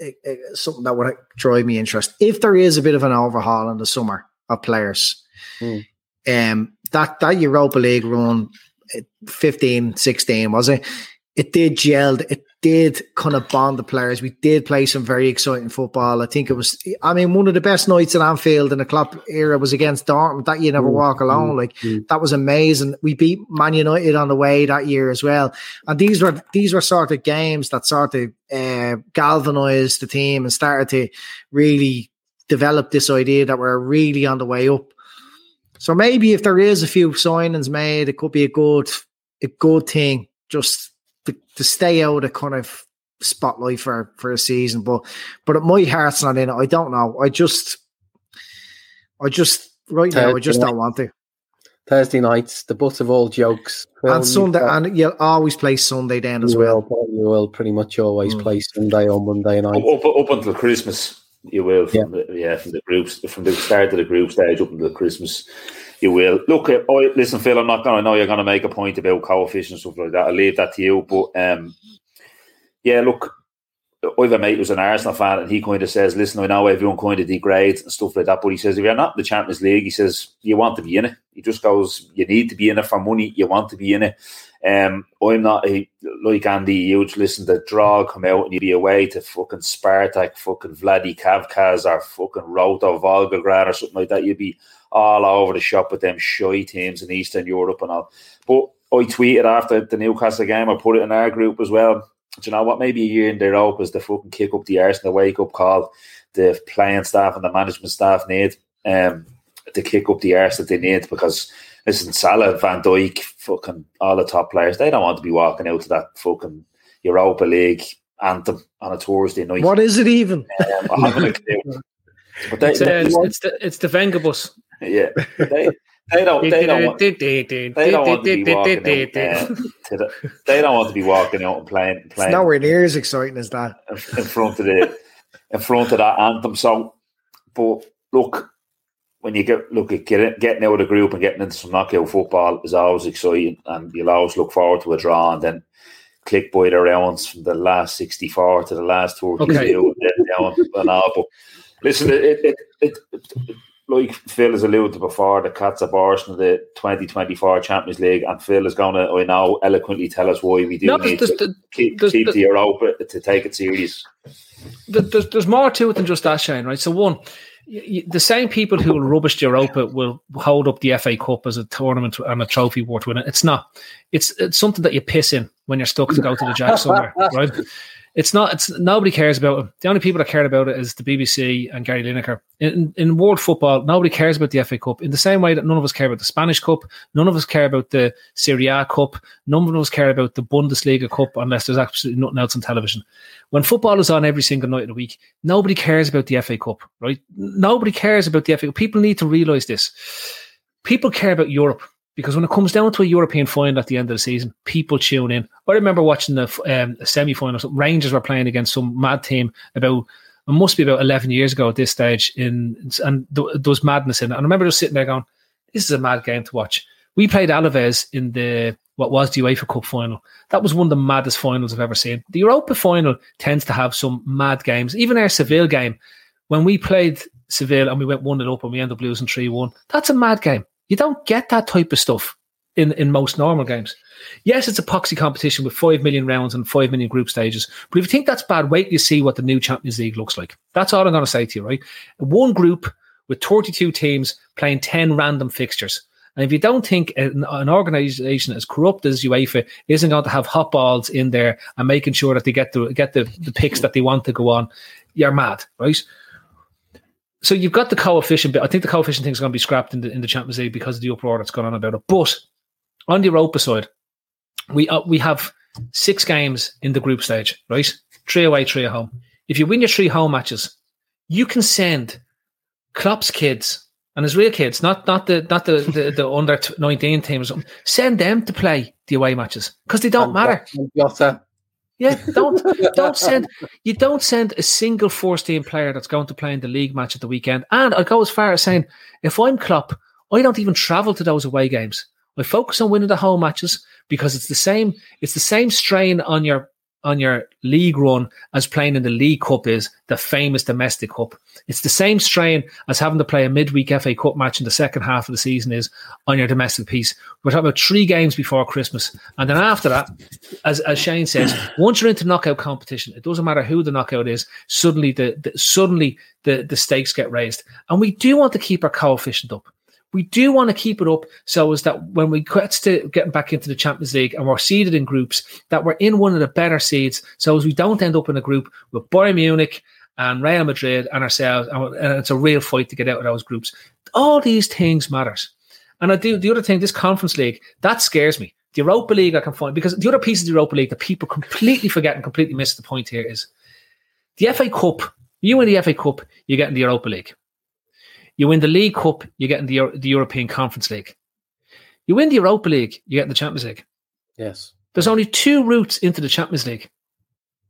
uh, uh, something that would drive me interest if there is a bit of an overhaul in the summer of players. Mm. Um, that that Europa League run 15, 16, was it? It did gel. It did kind of bond the players. We did play some very exciting football. I think it was, I mean, one of the best nights at Anfield in the club era was against Dortmund. That you never mm, walk alone. Mm, like mm. that was amazing. We beat Man United on the way that year as well. And these were these were sort of games that sort of uh, galvanized the team and started to really develop this idea that we're really on the way up. So maybe if there is a few signings made, it could be a good a good thing just to, to stay out of kind of spotlight for for a season. But but my heart's not in it. I don't know. I just I just right now I just don't want to. Thursday nights, the butt of all jokes. and Sunday, and you'll always play Sunday then as you well. Will, you will pretty much always mm. play Sunday on Monday night. Up, up, up until Christmas. You will from yeah. the yeah from the groups from the start of the group stage up until Christmas. You will look. at. Oh, listen, Phil. I'm not going to know you're going to make a point about coefficient stuff like that. I'll leave that to you. But um, yeah, look. Have mate who's an Arsenal fan, and he kind of says, "Listen, I know everyone kind of degrades and stuff like that, but he says if you're not in the Champions League, he says you want to be in it. He just goes, you need to be in it for money. You want to be in it. Um, I'm not a, like Andy huge listen to draw come out and you'd be away to fucking Spartak, fucking Vladikavkaz or fucking Rotor Volgograd or something like that. You'd be all over the shop with them shy teams in Eastern Europe and all. But I tweeted after the Newcastle game, I put it in our group as well. Do you know what? Maybe a year in Europe is the fucking kick up the arse and the wake up call the playing staff and the management staff need um, to kick up the arse that they need because listen, Salah, Van Dijk, fucking all the top players, they don't want to be walking out to that fucking Europa League anthem on a Thursday night. What is it even? Um, I haven't But they, it's, uh, it's, it's, the it's the Venga bus. Yeah, they, they don't they don't want, they don't want to be walking out. Uh, the, they don't want to be walking out and playing playing. It's nowhere near as exciting as that in front of the in front of that anthem. So, but look, when you get look at get, getting out of the group and getting into some knockout football is always exciting, and you'll always look forward to a draw, and then click by the rounds from the last sixty four to the last two. Okay. and all. But listen, it, it, it, it like Phil has alluded to before, the Cats abortion of the 2024 Champions League, and Phil is going to, I know, eloquently tell us why we do no, need to the, keep, keep the Europa to take it serious. There's, there's more to it than just that, Shane, right? So, one, the same people who will rubbish Europa will hold up the FA Cup as a tournament and a trophy worth winning. It's not. It's it's something that you piss in when you're stuck to go to the Jack somewhere, right? It's not. It's nobody cares about it. The only people that care about it is the BBC and Gary Lineker. In, in world football, nobody cares about the FA Cup in the same way that none of us care about the Spanish Cup. None of us care about the Serie A Cup. None of us care about the Bundesliga Cup unless there's absolutely nothing else on television. When football is on every single night of the week, nobody cares about the FA Cup, right? Nobody cares about the FA Cup. People need to realise this. People care about Europe because when it comes down to a European final at the end of the season, people tune in. I remember watching the um, semi final. Rangers were playing against some mad team about it must be about eleven years ago at this stage. In and th- there was madness in it. And I remember just sitting there going, "This is a mad game to watch." We played Alaves in the what was the UEFA Cup final. That was one of the maddest finals I've ever seen. The Europa final tends to have some mad games. Even our Seville game, when we played Seville and we went one 0 up and we ended up losing three one, that's a mad game. You don't get that type of stuff in, in most normal games. Yes, it's a poxy competition with 5 million rounds and 5 million group stages. But if you think that's bad, wait till you see what the new Champions League looks like. That's all I'm going to say to you, right? One group with 32 teams playing 10 random fixtures. And if you don't think an, an organization as corrupt as UEFA isn't going to have hot balls in there and making sure that they get the, get the, the picks that they want to go on, you're mad, right? So you've got the coefficient bit. I think the coefficient thing is going to be scrapped in the in the Champions League because of the uproar that's gone on about it. But on the Europa side, we uh, we have six games in the group stage, right? Three away, three at home. If you win your three home matches, you can send Klopp's kids and his real kids, not not the not the the, the under nineteen teams, send them to play the away matches because they don't and matter. Jota. Yeah, don't don't send you don't send a single first team player that's going to play in the league match at the weekend. And I go as far as saying, if I'm Klopp, I don't even travel to those away games. I focus on winning the home matches because it's the same. It's the same strain on your on your league run as playing in the League Cup is the famous domestic cup. It's the same strain as having to play a midweek FA Cup match in the second half of the season is on your domestic piece. We're talking about three games before Christmas. And then after that, as, as Shane says, once you're into knockout competition, it doesn't matter who the knockout is, suddenly the, the suddenly the, the stakes get raised. And we do want to keep our coefficient up we do want to keep it up so as that when we get to getting back into the Champions League and we're seeded in groups, that we're in one of the better seeds, so as we don't end up in a group with Bayern Munich and Real Madrid and ourselves, and it's a real fight to get out of those groups. All these things matters. And I do the other thing, this Conference League, that scares me. The Europa League, I can find because the other piece of the Europa League that people completely forget and completely miss the point here is the FA Cup. You win the FA Cup, you get in the Europa League. You win the League Cup, you get in the, the European Conference League. You win the Europa League, you get in the Champions League. Yes. There's only two routes into the Champions League.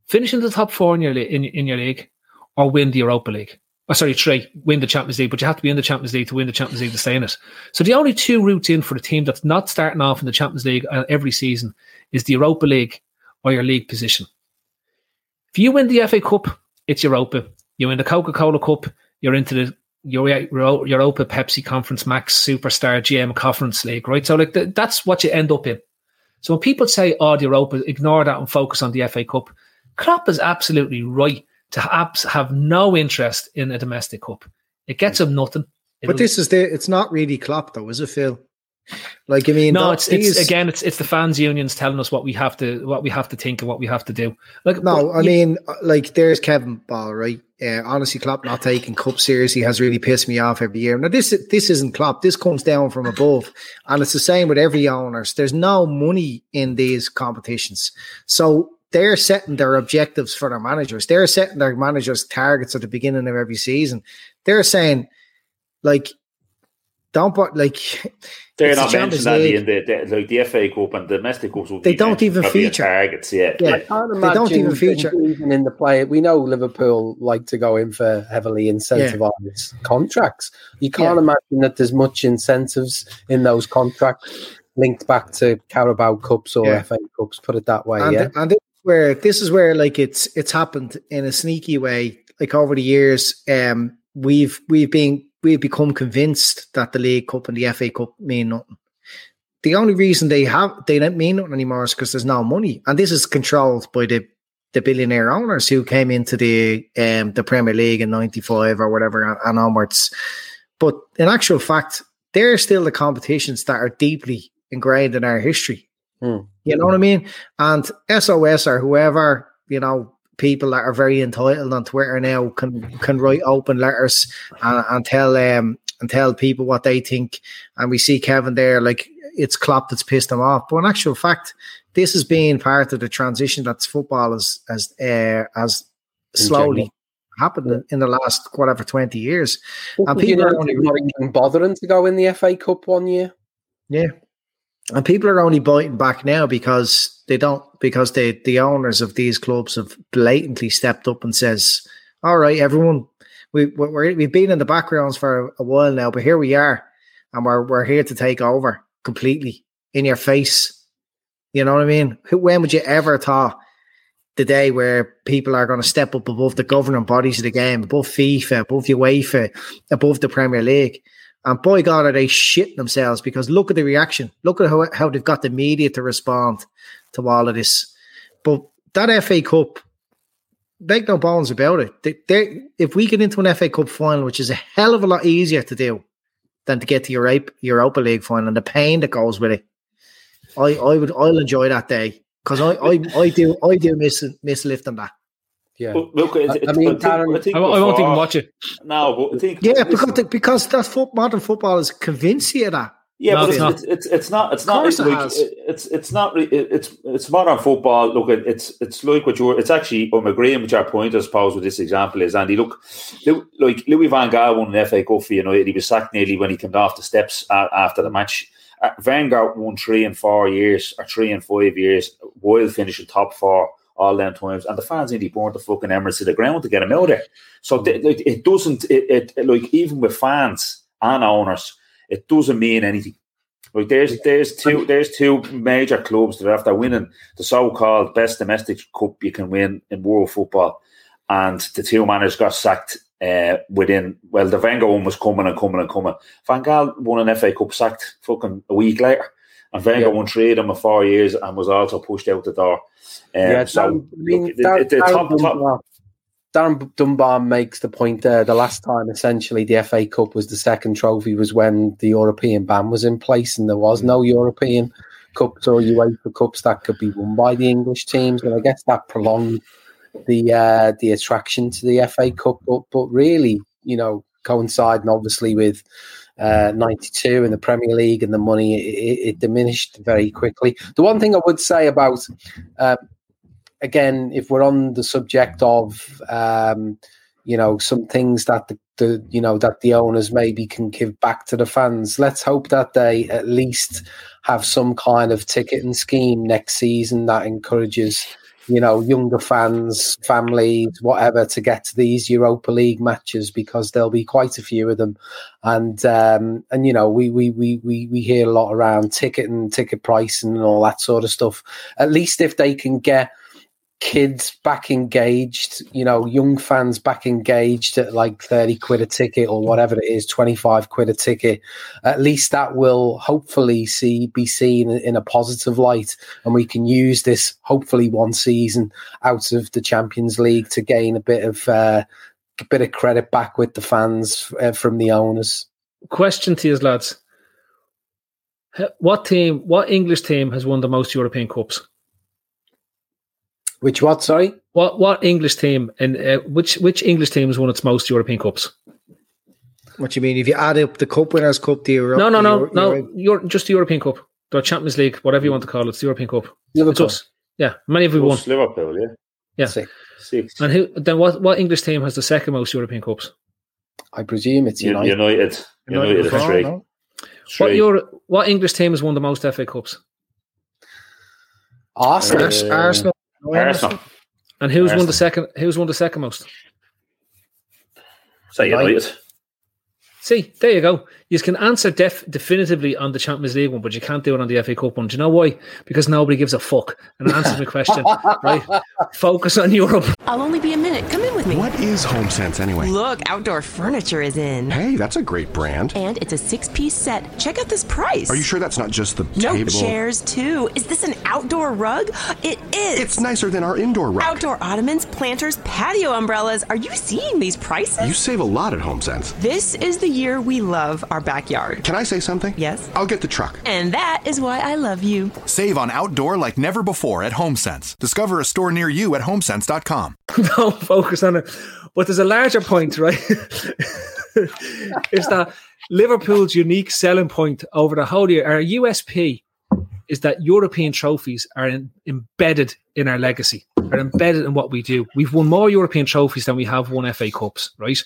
Finish in the top four in your, in, in your league or win the Europa League. Oh, sorry, three, win the Champions League, but you have to be in the Champions League to win the Champions League to stay in it. So the only two routes in for the team that's not starting off in the Champions League uh, every season is the Europa League or your league position. If you win the FA Cup, it's Europa. You win the Coca Cola Cup, you're into the Europa, Pepsi Conference, Max Superstar, GM Conference League, right? So like the, that's what you end up in. So when people say, "Oh, the Europa," ignore that and focus on the FA Cup. Klopp is absolutely right to have, have no interest in a domestic cup. It gets hmm. him nothing. It'll, but this is the. It's not really Klopp, though, is it, Phil? Like I mean, no, it's, it's again, it's it's the fans' unions telling us what we have to what we have to think and what we have to do. Like no, I you, mean, like there's Kevin Ball, right? Uh, honestly, Klopp not taking Cup seriously has really pissed me off every year. Now this this isn't Klopp. This comes down from above, and it's the same with every owners. There's no money in these competitions, so they're setting their objectives for their managers. They're setting their managers' targets at the beginning of every season. They're saying, like, don't put like they're not the mentioned that in the, the, like the FA Cup and domestic cups. They don't even feature targets. Yeah, yeah. I can't they don't even feature even in the play. We know Liverpool like to go in for heavily incentivized yeah. contracts. You can't yeah. imagine that there's much incentives in those contracts linked back to Carabao Cups or yeah. FA Cups. Put it that way. And, yeah, and this is where this is where like it's it's happened in a sneaky way. Like over the years, um, we've we've been we've become convinced that the League Cup and the FA Cup mean nothing. The only reason they have they don't mean nothing anymore is because there's no money, and this is controlled by the the billionaire owners who came into the um, the Premier League in '95 or whatever and, and onwards. But in actual fact, they're still the competitions that are deeply ingrained in our history. Hmm. You know what I mean? And SOS or whoever you know people that are very entitled on Twitter now can can write open letters and, and tell um and tell people what they think. And we see Kevin there, like it's Klopp that's pissed him off. But in actual fact, this has been part of the transition that's football as as uh, as slowly happened in, in the last whatever twenty years. And people are only not even bothering to go in the FA Cup one year. yeah. And people are only biting back now because they don't because they the owners of these clubs have blatantly stepped up and says, "All right, everyone, we we're, we've been in the backgrounds for a while now, but here we are, and we're we're here to take over completely in your face." You know what I mean? When would you ever thought the day where people are going to step up above the governing bodies of the game, above FIFA, above UEFA, above the Premier League? And boy, God, are they shitting themselves because look at the reaction. Look at how, how they've got the media to respond to all of this. But that FA Cup, make no bones about it. They, they, if we get into an FA Cup final, which is a hell of a lot easier to do than to get to Europa, Europa League final and the pain that goes with it, I, I would I'll enjoy that day because I, I, I do I do miss miss lifting that. Yeah, But look, it, I- it, I mean, but think- Darren- but think I, I won't even watch it. No, but I think Yeah, listen, because because that's foot, modern football has convinced you of that. Yeah, No, but it's it's, not. it's, it's it's not it's Of not course it like has. it- it's it's not it's it's modern football. Look, it's it's like what you're. It's actually I'm agreeing with your point. I suppose with this example is Andy. Look, Lou- like Louis Van Gaal won an FA Cup for United. He was sacked nearly when he came off the steps after the match. Uh, Van Gaal won three and four years or three and five years while finishing top four all them times, and the fans nearly burned the fucking Emirates to the ground to get him out there. So th- like, it doesn't. It, it like even with fans and owners, it doesn't mean anything. Like there's there's two there's two major clubs that after winning the so-called best domestic cup you can win in world football, and the two managers got sacked uh, within well the Wenger one was coming and coming and coming. Van Gaal won an FA Cup sacked fucking a week later, and Wenger Yeah. won three of them in four years and was also pushed out the door. Um, Yeah, so Darren- I mean, look, Darren- the Darren top, top, Dunbar- Darren Dunbar makes the point there. The last time, essentially, the FA Cup was the second trophy was when the European ban was in place, and there was no European Cups or UEFA Cups that could be won by the English teams. And I guess that prolonged the uh, the attraction to the FA Cup. But but really, you know, coinciding obviously with uh, 92 in the Premier League and the money, it, it, diminished very quickly. The one thing I would say about, um, again, if we're on the subject of, um, you know, some things that the, the, you know, that the owners maybe can give back to the fans, let's hope that they at least have some kind of ticketing scheme next season that encourages you know, younger fans, families, whatever, to get to these Europa League matches because there'll be quite a few of them, and um, and you know, we we we we we hear a lot around ticket and ticket pricing and all that sort of stuff. At least if they can get kids back engaged, you know, young fans back engaged at like 30 quid a ticket or whatever it is, 25 quid a ticket, at least that will hopefully see be seen in a positive light. And we can use this hopefully one season out of the Champions League to gain a bit of uh, a bit of credit back with the fans uh, from the owners. Question to you, lads. What team, what English team has won the most European Cups? Which what? Sorry, What what English team and uh, which which English team has won its most European Cups? What do you mean? If you add up the Cup Winners' Cup, the Euro, No, no, no, Euro- no. Euro- You're just the European Cup, the Champions League, whatever you want to call it. It's the European Cup. It's Liverpool. us. Yeah, many of we won. plus Liverpool, yeah, Yeah, Six. six. and who then? What what English team has the second most European Cups? I presume it's U- United. United, United, United is as well, three. no? What Three. Euro, What English team has won the most FA Cups? Arsenal. Uh, Arsenal. Arsenal. And who's won the second? Who's won the second most? Say United. See, there you go. You can answer def- definitively on the Champions League one, but you can't do it on the FA Cup one. Do you know why? Because nobody gives a fuck and answers the question. right? Focus on Europe. I'll only be a minute. Come in with me. What is HomeSense anyway? Look, outdoor furniture is in. Hey, that's a great brand. And it's a six piece set. Check out this price. Are you sure that's not just the table? No table? chairs, too. Is this an outdoor rug? It is. It's nicer than our indoor rug. Outdoor ottomans, planters, patio umbrellas. Are you seeing these prices? You save a lot at HomeSense. This is the year we love our our backyard. Can I say something? Yes. I'll get the truck. And that is why I love you. Save on outdoor like never before at HomeSense. Discover a store near you at homesense.com. Don't focus on it. But there's a larger point, right? is that Liverpool's unique selling point over the whole year, our USP is that European trophies are in, embedded in our legacy, are embedded in what we do. We've won more European trophies than we have won FA Cups, right?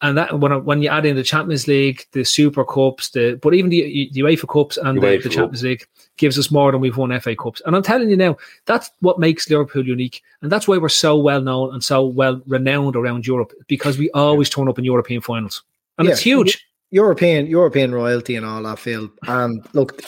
And that when when you add in the Champions League, the Super Cups, the but even the, the UEFA Cups and the, the Champions League gives us more than we've won FA Cups. And I'm telling you now, that's what makes Liverpool unique, and that's why we're so well known and so well renowned around Europe because we always turn up in European finals, and Yeah. it's huge. European European royalty and all that, Phil. And look,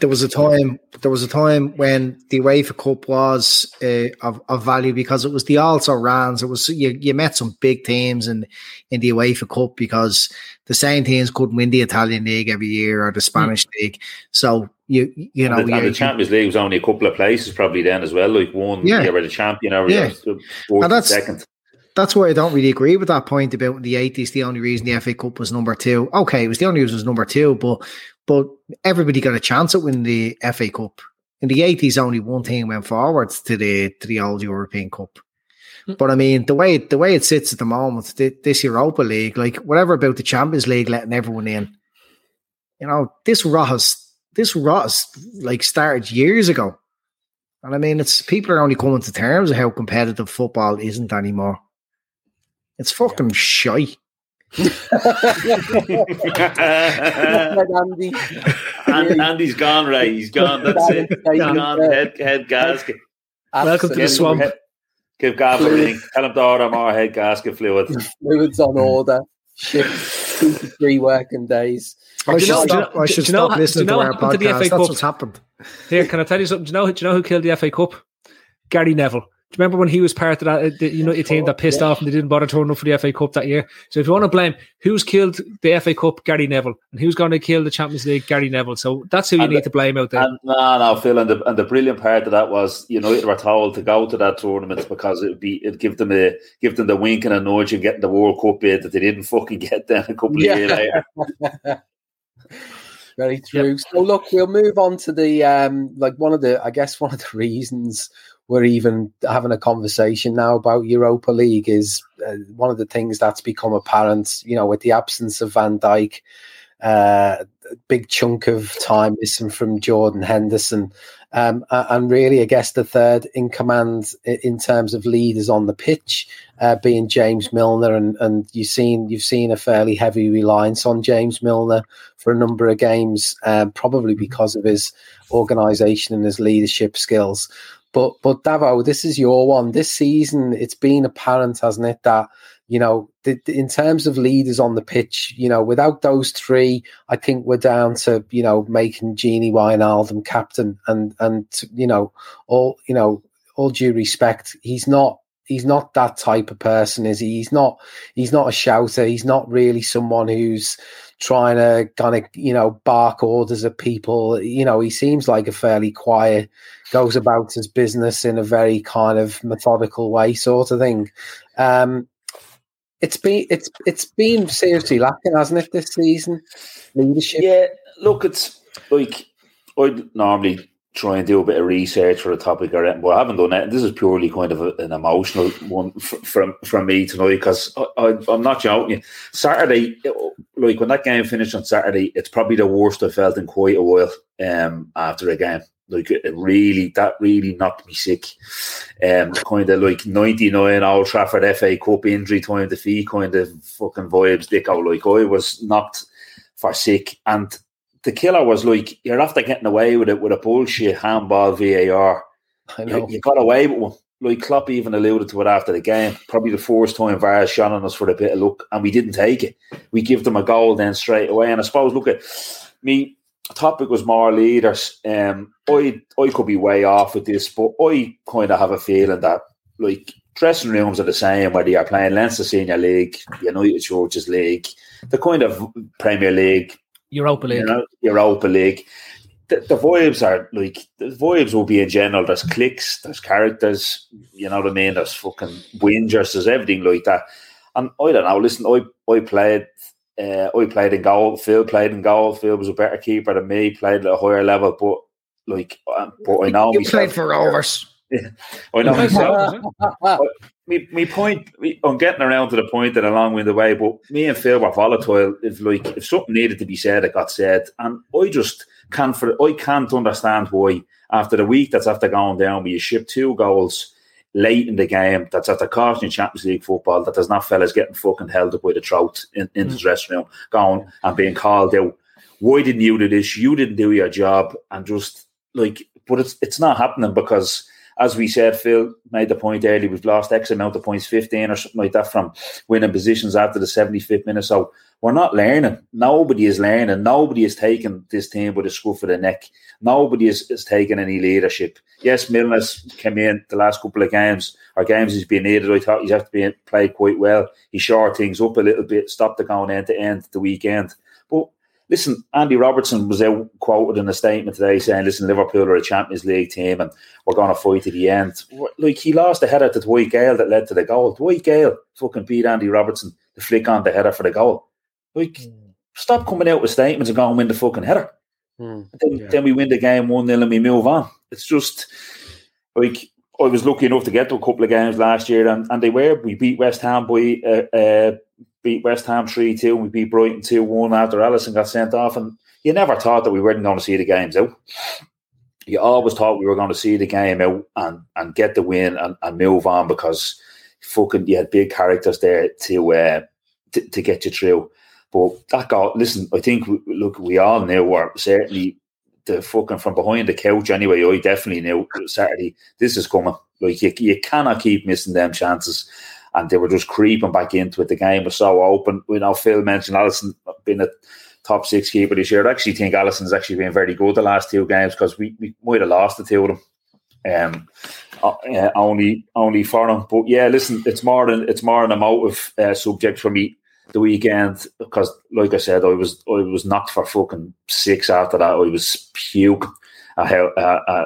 there was a time there was a time when the UEFA Cup was uh, of, of value because it was the also rans. It was you, you met some big teams in in the UEFA Cup because the same teams couldn't win the Italian league every year or the Spanish league. So you you know and, the, and the Champions League was only a couple of places probably then as well. Like one, Yeah. yeah, were the champion every Yeah. And that's- second. That's why I don't really agree with that point about in the eighties. The only reason the FA Cup was number two. Okay, it was the only reason it was number two, but but everybody got a chance at winning the FA Cup. In the eighties, only one team went forwards to the to the old European Cup. Hmm. But I mean, the way the way it sits at the moment, thi- this Europa League, like whatever about the Champions League letting everyone in, you know, this rot has this rot has like started years ago. And I mean, it's people are only coming to terms of how competitive football isn't anymore. It's fucking shy. Andy. and Andy's gone, right? He's gone. That's it. He's gone. Head, head gasket. Welcome to the Give- swamp. Give Gav everything. Tell him to order more head gasket fluid. Fluids on order. Shit. Two to three working days. I Do you should know- do you stop, know- I should do know- listening to what our happened to the podcast. FA That's Cup? what's happened. Here, can I tell you something? Do you know? Do you know who killed the FA Cup? Gary Neville. Do you remember when he was part of that uh, the United team that pissed off and they didn't bother turning up for the FA Cup that year? So if you want to blame who's killed the FA Cup, Gary Neville, and who's going to kill the Champions League, Gary Neville. So that's who you And need the- to blame out there. And no, no, Phil, and the and the brilliant part of that was United were told to go to that tournament because it'd be it'd give them a give them the wink and a nudge and getting the World Cup bid that they didn't fucking get then a couple of years later. Very true. So look, we'll move on to the um like one of the I guess one of the reasons we're even having a conversation now about Europa League is uh, one of the things that's become apparent, you know, with the absence of Van Dijk, uh a big chunk of time missing from Jordan Henderson. Um, and really, I guess the third in command in terms of leaders on the pitch, uh, being James Milner, and and you've seen you've seen a fairly heavy reliance on James Milner for a number of games, um, probably because of his organisation and his leadership skills. But but Davo, this is your one. This season, it's been apparent, hasn't it, that you know, the, the- in terms of leaders on the pitch, you know, without those three, I think we're down to you know making Gini Wijnaldum captain, and and you know all you know all due respect, he's not he's not that type of person, is he? He's not he's not a shouter. He's not really someone who's trying to kind of you know bark orders at people. You know, he seems like a fairly quiet, goes about his business in a very kind of methodical way, sort of thing. Um, it's been it's it's been seriously lacking, hasn't it, this season? Leadership. Yeah, look, it's like I'd normally try and do a bit of research for a topic or anything, but I haven't done that. This is purely kind of a, an emotional one from from me tonight because I, I'm not joking. Saturday, like when that game finished on Saturday, it's probably the worst I felt in quite a while. Um, after a game, like it really, that really knocked me sick. Um, kind of like '99 Old Trafford FA Cup injury time defeat, kind of fucking vibes. Dick out like I was knocked for sick and the killer was like, you're after getting away with it with a bullshit handball VAR. I You, know. you got away with one. Like Klopp even alluded to it after the game. Probably the first time VAR shot on us for a bit of luck, and we didn't take it. We give them a goal then straight away. And I suppose, look at me. Topic was more leaders. Um, I I could be way off with this, but I kind of have a feeling that like dressing rooms are the same whether you're playing Leinster Senior League, United Churches League, the kind of Premier League, Europa League. you know, Europa League. The, the vibes are like the vibes will be in general. There's clicks, there's characters, you know what I mean. There's fucking whingers, there's everything like that. And I don't know. Listen, I I played uh, I played in goal. Phil played in goal. Phil was a better keeper than me. Played at a higher level, but like, uh, but I know you myself- played for Rovers. Yeah, I know myself. me, me point, me, I'm getting around to the point that a long way the way, but me and Phil were volatile. If like if something needed to be said, it got said, and I just can't for I can't understand why after the week that's after going down, we you ship two goals late in the game, that's after costing Champions League football, that there's not fellas getting fucking held up by the throat in, in the mm. dressing room, going and being called out. Why didn't you do this? You didn't do your job, and just like, but it's it's not happening because as we said, Phil made the point earlier, we've lost X amount of points, 15 or something like that from winning positions after the 75th minute. So we're not learning. Nobody is learning. Nobody is taking this team with a scruff of the neck. Nobody is, is taking any leadership. Yes, Milner's came in the last couple of games, or games he's been needed. I thought he's have to be played quite well. He shored things up a little bit, stopped the going end to end the weekend. Listen, Andy Robertson was out quoted in a statement today saying, listen, Liverpool are a Champions League team and we're going to fight to the end. Like, he lost the header to Dwight Gayle that led to the goal. Dwight Gayle fucking beat Andy Robertson to flick on the header for the goal. Like, stop coming out with statements and go and win the fucking header. Then, then we win the game 1 0 and we move on. It's just like, I was lucky enough to get to a couple of games last year, and, and they were. We beat West Ham by uh, uh, beat West Ham 3 2, we beat Brighton 2 1 after Alisson got sent off. And you never thought that we weren't going to see the games out. You always thought we were going to see the game out and, and get the win and, and move on because fucking you had big characters there to, uh, to to get you through. But that got listen, I think look, we all knew we're certainly the fucking from behind the couch anyway. I definitely knew Saturday this is coming. Like you, you cannot keep missing them chances and they were just creeping back into it. The game was so open. You know, Phil mentioned Alisson being a top six keeper this year. I actually think Alisson's actually been very good the last two games because we, we might have lost the two of them. Um, uh, only only for them. But yeah, listen, it's more than it's more an emotive uh, subject for me the weekend because, like I said, I was I was knocked for fucking six after that. I was puke uh, uh,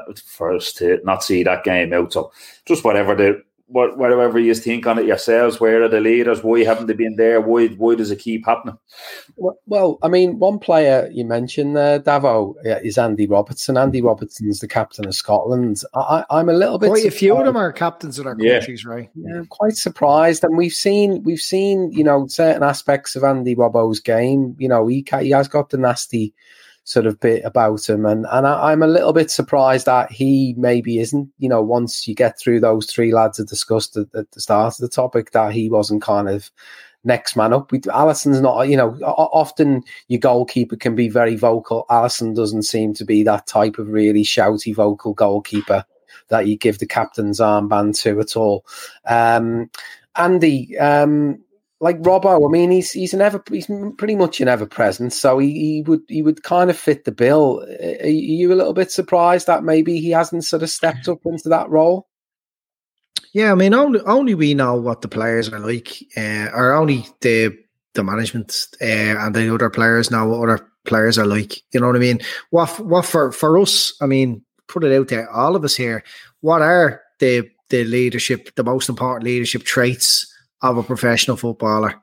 us to not see that game out. So just whatever the what, whatever you think on it yourselves, where are the leaders? Why haven't they been there? Why, why does it keep happening? Well, I mean, one player you mentioned there, Davo, is Andy Robertson. Andy Robertson's the captain of Scotland. I, am a little bit quite a few of them are captains of our countries, yeah. right? Yeah, I'm quite surprised. And we've seen we've seen you know certain aspects of Andy Robbo's game. You know, he he has got the nasty sort of bit about him. And and I, am a little bit surprised that he maybe isn't, you know, once you get through those three lads I discussed at, at the start of the topic, that he wasn't kind of next man up. We, Alisson's not, you know, often your goalkeeper can be very vocal. Alisson doesn't seem to be that type of really shouty vocal goalkeeper that you give the captain's armband to at all. Um, Andy, um, like Robbo, I mean, he's he's an ever he's pretty much an ever present, so he, he would he would kind of fit the bill. Are you a little bit surprised that maybe he hasn't sort of stepped up into that role? Yeah, I mean, only only we know what the players are like, uh, or only the the management uh, and the other players know what other players are like. You know what I mean? What what for for us? I mean, put it out there, all of us here. What are the the leadership, the most important leadership traits? Of a professional footballer?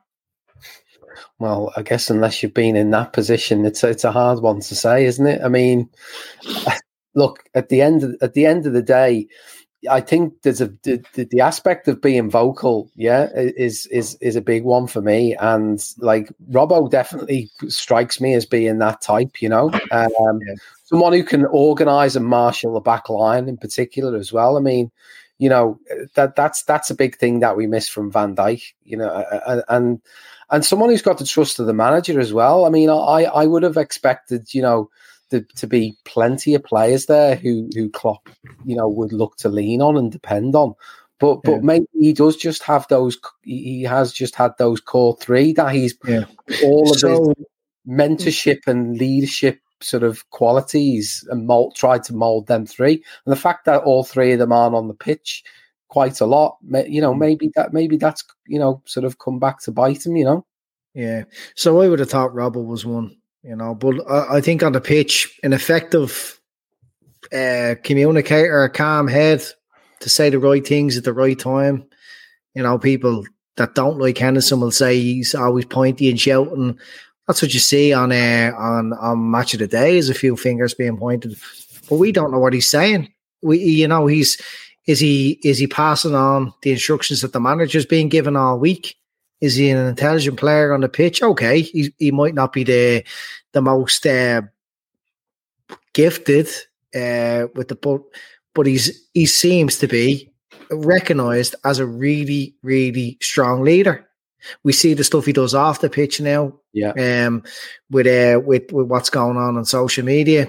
Well, I guess unless you've been in that position, it's a, it's a hard one to say, isn't it? I mean, look at the end of, at the end of the day, I think there's a the, the aspect of being vocal, yeah, is is is a big one for me. And like Robbo definitely strikes me as being that type, you know, um, yeah. someone who can organise and marshal the back line in particular as well. I mean, you know that that's that's a big thing that we miss from Van Dijk. You know, and and someone who's got the trust of the manager as well. I mean, I I would have expected you know the, to be plenty of players there who who Klopp you know would look to lean on and depend on. But but yeah. maybe he does just have those. He has just had those core three that he's yeah. all of so, his mentorship and leadership sort of qualities and mold, tried to mold them three. And the fact that all three of them aren't on the pitch quite a lot, you know, maybe that maybe that's you know sort of come back to bite him, you know. Yeah. So I would have thought Robbo was one, you know, but I, I think on the pitch, an effective uh, communicator, a calm head to say the right things at the right time. You know, people that don't like Henderson will say he's always pointy and shouting. That's what you see on uh, on on match of the day is a few fingers being pointed, but we don't know what he's saying. We you know he's is he is he passing on the instructions that the manager's being given all week? Is he an intelligent player on the pitch? Okay, he he might not be the the most uh, gifted uh, with the but but he's he seems to be recognized as a really really strong leader. We see the stuff he does off the pitch now. Yeah. Um, with uh, with with what's going on on social media,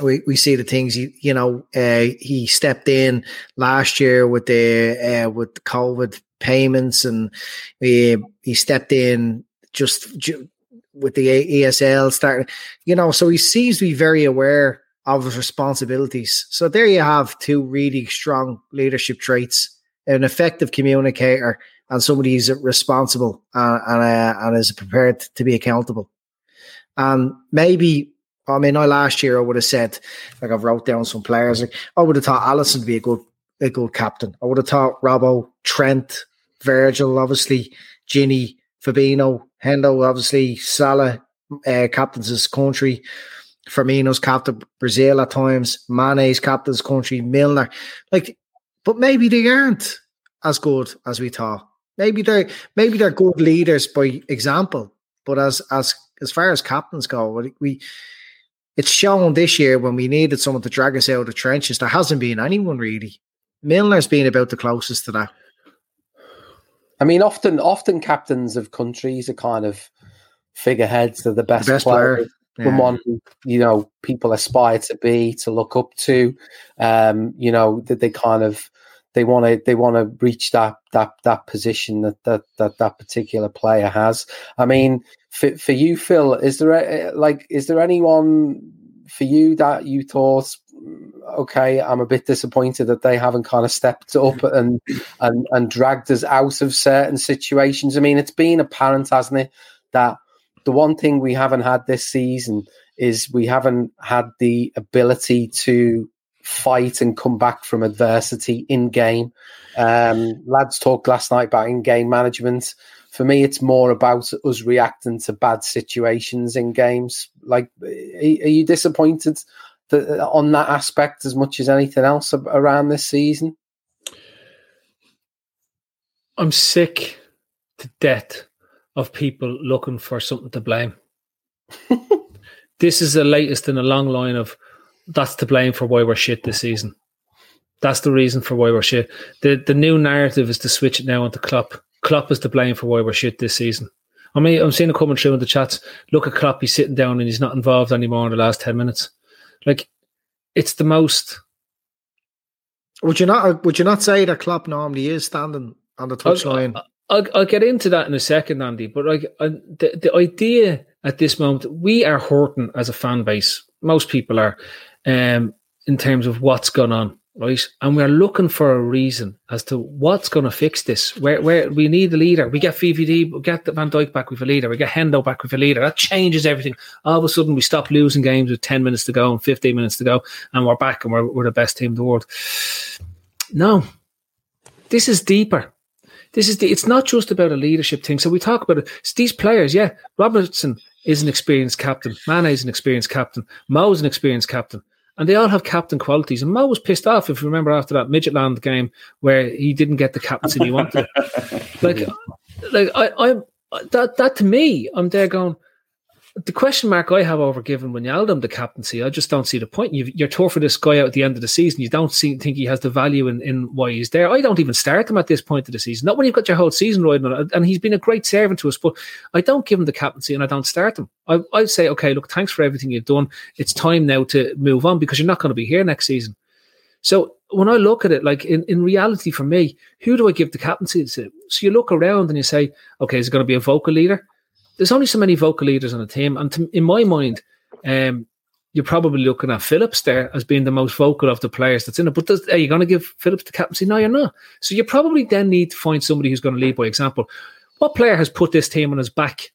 we we see the things he you know uh, he stepped in last year with the uh, with the COVID payments and he he stepped in just ju- with the ESL starting you know so he seems to be very aware of his responsibilities. So there you have two really strong leadership traits: an effective communicator and somebody who's responsible and and, uh, and is prepared to be accountable. And maybe I mean, I last year I would have said, like I've wrote down some players. Like I would have thought Alisson would be a good a good captain. I would have thought Robbo, Trent, Virgil, obviously, Gini, Fabinho, Hendo, obviously, Salah, uh, captains his country. Firmino's captain Brazil at times, Mane's captain's country, Milner. Like, but maybe they aren't as good as we thought. Maybe they're maybe they're good leaders by example. But as as as far as captains go, we it's shown this year when we needed someone to drag us out of the trenches. There hasn't been anyone really. Milner's been about the closest to that. I mean, often often captains of countries are kind of figureheads. They're the best, The best players. player. Someone who, you know people aspire to be, to look up to. Um, you know that they kind of they want to they want to reach that that that position that that that that particular player has. I mean, for for you, Phil, is there a, like is there anyone for you that you thought? "Mm, Okay, I'm a bit disappointed that they haven't kind of stepped up and and and dragged us out of certain situations. I mean, it's been apparent, hasn't it, that the one thing we haven't had this season is we haven't had the ability to fight and come back from adversity in game. Um, lads talked last night about in game management. For me, it's more about us reacting to bad situations in games. Like, are you disappointed that, on that aspect as much as anything else around this season? I'm sick to death of people looking for something to blame. this is the latest in a long line of that's to blame for why we're shit this season. That's the reason for why we're shit. The the new narrative is to switch it now onto Klopp. Klopp is to blame for why we're shit this season. I mean, I'm seeing it coming through in the chats. Look at Klopp, he's sitting down and he's not involved anymore in the last 10 minutes. Like, it's the most Would you not? Would you not say that Klopp normally is standing on the touchline? I'll, I'll, I'll get into that in a second, Andy. But like uh, the the idea at this moment, we are hurting as a fan base. Most people are, um, in terms of what's gone on, right? And we're looking for a reason as to what's going to fix this. Where where we need a leader. We get VVD, we get Van Dijk back with a leader. We get Hendo back with a leader. That changes everything. All of a sudden, we stop losing games with ten minutes to go and fifteen minutes to go, and we're back and we're we're the best team in the world. No, this is deeper. This is the, it's not just about a leadership thing. So we talk about it. It's these players, yeah. Robertson is an experienced captain. Mane is an experienced captain. Mo is an experienced captain. And they all have captain qualities. And Mo was pissed off, if you remember, after that Midtjylland game where he didn't get the captaincy he wanted. like, like I, I'm that that to me, I'm there going. The question mark I have over giving Wijnaldum the captaincy, I just don't see the point. You've, you're tough for this guy out at the end of the season. You don't see, think he has the value in, in why he's there. I don't even start him at this point of the season. Not when you've got your whole season riding on it. And he's been a great servant to us, but I don't give him the captaincy and I don't start him. I, I'd say, okay, look, thanks for everything you've done. It's time now to move on because you're not going to be here next season. So when I look at it, like in, in reality for me, who do I give the captaincy to? So you look around and you say, okay, is it going to be a vocal leader? There's only so many vocal leaders on a team. And to, in my mind, um, you're probably looking at Phillips there as being the most vocal of the players that's in it. But does, are you going to give Phillips the captaincy? No, you're not. So you probably then need to find somebody who's going to lead by example. What player has put this team on his back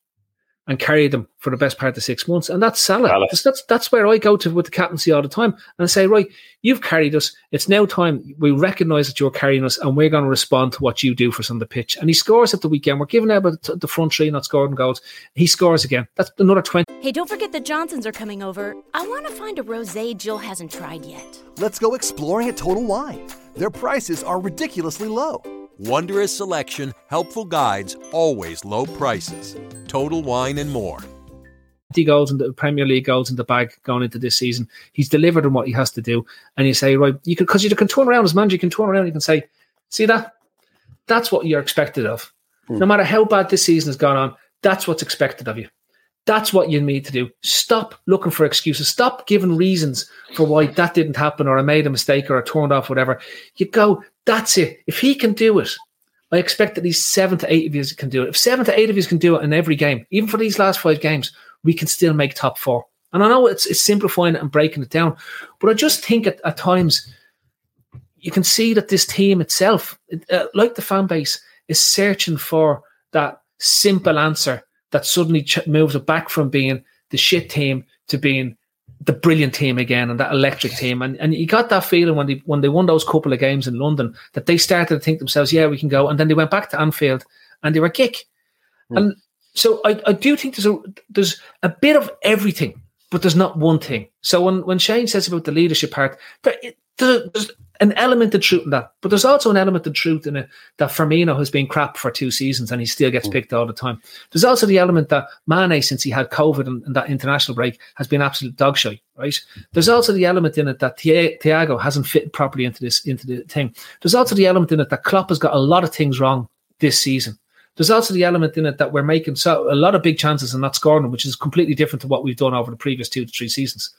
and carried them for the best part of six months. And that's Salah. Salah. That's, that's that's where I go to with the captaincy all the time and I say, right, you've carried us. It's now time we recognise that you're carrying us, and we're going to respond to what you do for us on the pitch. And he scores at the weekend. We're giving out about the front three not scoring goals. He scores again. That's another twenty. Hey, don't forget the Johnsons are coming over. I want to find a rosé Jill hasn't tried yet. Let's go exploring at Total Wine. Their prices are ridiculously low. Wondrous selection, helpful guides, always low prices. Total Wine and more. 20 goals in the Premier League goals in the bag going into this season. He's delivered on what he has to do. And you say, right, you can because you can turn around as manager, you can turn around, you can say, see that? That's what you're expected of. Hmm. No matter how bad this season has gone on, that's what's expected of you. That's what you need to do. Stop looking for excuses. Stop giving reasons for why that didn't happen or I made a mistake or I turned off whatever. You go, that's it. If he can do it, I expect at least seven to eight of you can do it. If seven to eight of you can do it in every game, even for these last five games, we can still make top four. And I know it's, it's simplifying it and breaking it down, but I just think at, at times you can see that this team itself, uh, like the fan base, is searching for that simple answer that suddenly ch- moves it back from being the shit team to being the brilliant team again and that electric team. And and you got that feeling when they when they won those couple of games in London that they started to think themselves, yeah, we can go. And then they went back to Anfield and they were kick. Hmm. And so I, I do think there's a there's a bit of everything, but there's not one thing. So when, when Shane says about the leadership part, there, there's, there's an element of truth in that, but there's also an element of truth in it that Firmino has been crap for two seasons and he still gets mm. picked all the time. There's also the element that Mane, since he had COVID and, and that international break, has been absolute dog shit, right? There's also the element in it that Thi- Thiago hasn't fit properly into this into the thing. There's also the element in it that Klopp has got a lot of things wrong this season. There's also the element in it that we're making so a lot of big chances and not scoring them, which is completely different to what we've done over the previous two to three seasons.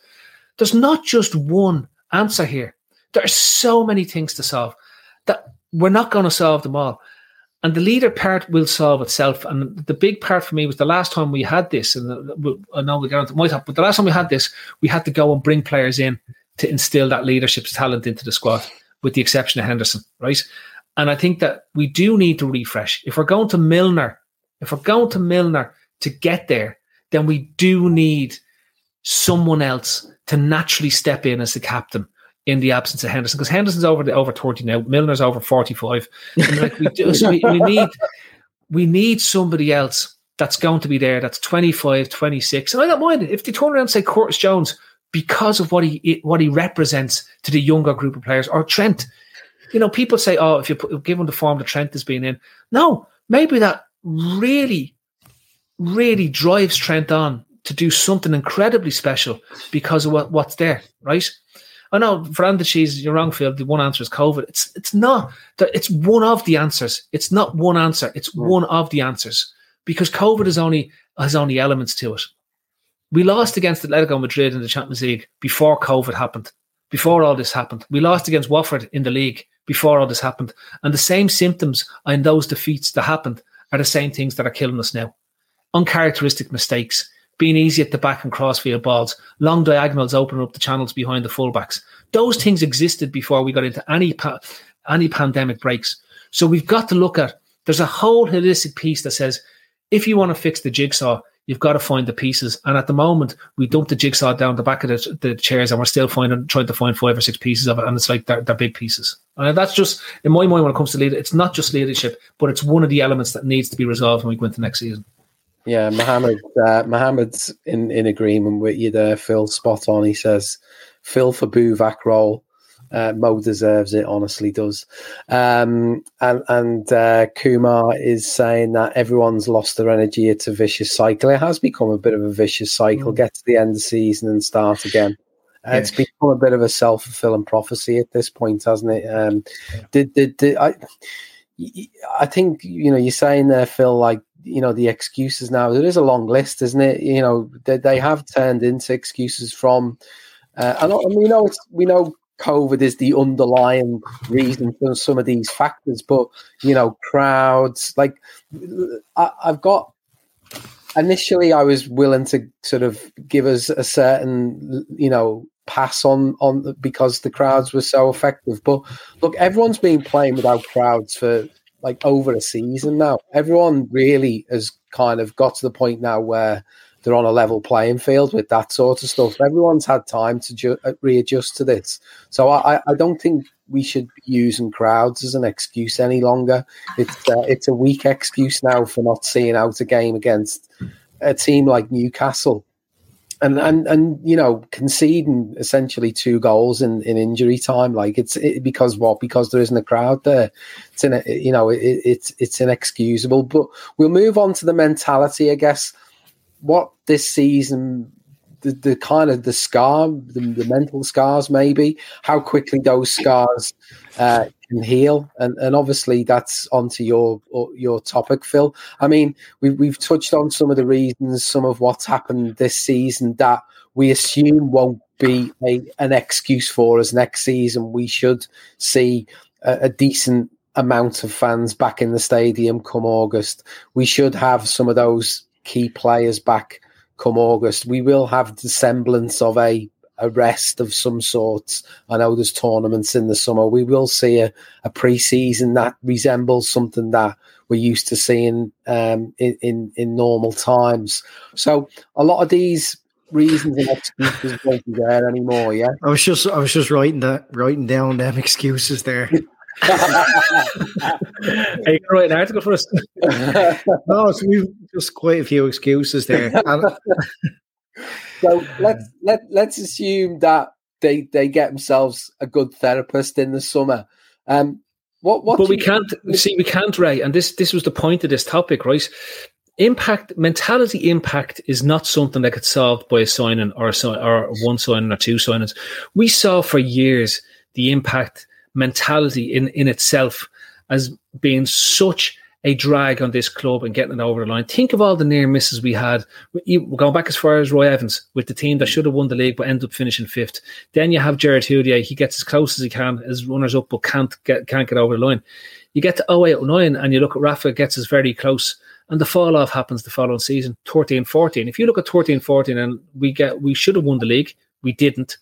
There's not just one answer here. There are so many things to solve that we're not going to solve them all. And the leader part will solve itself. And the big part for me was the last time we had this, and I know we got might have, but the last time we had this, we had to go and bring players in to instill that leadership talent into the squad, with the exception of Henderson, right? And I think that we do need to refresh. If we're going to Milner, if we're going to Milner to get there, then we do need someone else to naturally step in as the captain in the absence of Henderson because Henderson's over the, over 30 now, Milner's over 45. And like we, do, so we, we need we need somebody else that's going to be there that's 25, 26. And I don't mind it. If they turn around and say Curtis Jones because of what he what he represents to the younger group of players or Trent. You know, people say, oh, if you put, give him the form that Trent has been in. No, maybe that really, really drives Trent on to do something incredibly special because of what, what's there, right? I know Veranda cheese, you're wrong, Phil. The one answer is COVID. It's it's not that it's one of the answers. It's not one answer. It's hmm. one of the answers because COVID is only has only elements to it. We lost against Atletico Madrid in the Champions League before COVID happened. Before all this happened, we lost against Watford in the league before all this happened, and the same symptoms in those defeats that happened are the same things that are killing us now. Uncharacteristic mistakes, being easy at the back and crossfield balls, long diagonals opening up the channels behind the fullbacks. Those things existed before we got into any pa- any pandemic breaks. So we've got to look at. There's a whole holistic piece that says if you want to fix the jigsaw, you've got to find the pieces. And at the moment, we dump the jigsaw down the back of the, the chairs, and we're still finding trying to find five or six pieces of it, and it's like they're, they're big pieces. And that's just in my mind when it comes to leader. It's not just leadership, but it's one of the elements that needs to be resolved when we go into next season. Yeah, Mohammed. Uh, Mohammed's in, in agreement with you there, Phil. Spot on. He says, "Phil for Buvac role." Uh, Mo deserves it. Honestly, does. Um, and and uh, Kumar is saying that everyone's lost their energy. It's a vicious cycle. It has become a bit of a vicious cycle. Get to the end of the season and start again. Uh, It's become a bit of a self fulfilling prophecy at this point, hasn't it? Um, did, did, did I? I think you know you're saying there, Phil. Like you know the excuses now. There is a long list, isn't it? You know they, they have turned into excuses from. Uh, and, and we know it's we know COVID is the underlying reason for some of these factors, but you know crowds. Like I, I've got initially, I was willing to sort of give us a certain you know pass on on because the crowds were so effective. But look, everyone's been playing without crowds for like over a season now. Everyone really has kind of got to the point now where they're on a level playing field with that sort of stuff. Everyone's had time to ju- uh, readjust to this, so I, I don't think we should be using crowds as an excuse any longer. It's uh, it's a weak excuse now for not seeing out a game against a team like Newcastle. And, and and you know conceding essentially two goals in, in injury time like it's it, because what? Because there isn't a crowd there. It's in you know it, it's it's inexcusable. But we'll move on to the mentality I guess. What this season the, the kind of the scar the, the mental scars maybe how quickly those scars uh, can heal. And, and obviously that's onto your your topic phil. I mean we, we've touched on some of the reasons some of what's happened this season that we assume won't be a, an excuse for us next season. We should see a, a decent amount of fans back in the stadium come august. We should have some of those key players back come August. We will have the semblance of a, a rest of some sorts. I know there's tournaments in the summer. We will see a, a pre season that resembles something that we're used to seeing um, in, in, in normal times. So a lot of these reasons and excuses won't be there anymore. Yeah, I was just I was just writing that writing down them excuses there. Hey, you write an article for us? no, so we've just quite a few excuses there. so let's let let's assume that they they get themselves a good therapist in the summer. Um, what what? But we can't see we can't Ray, and this this was the point of this topic, right? Impact mentality impact is not something that gets solved by a signing or a, or one signing or two signings. We saw for years the impact mentality in, in itself as being such a drag on this club and getting it over the line. Think of all the near misses we had. We're going back as far as Roy Evans with the team that should have won the league but ended up finishing fifth. Then you have Gerard Houllier. He gets as close as he can as runners up but can't get can't get over the line. You get to 08 09 and you look at Rafa gets us very close. And the fall off happens the following season, 13 14. If you look at 13 14 and we get we should have won the league, we didn't.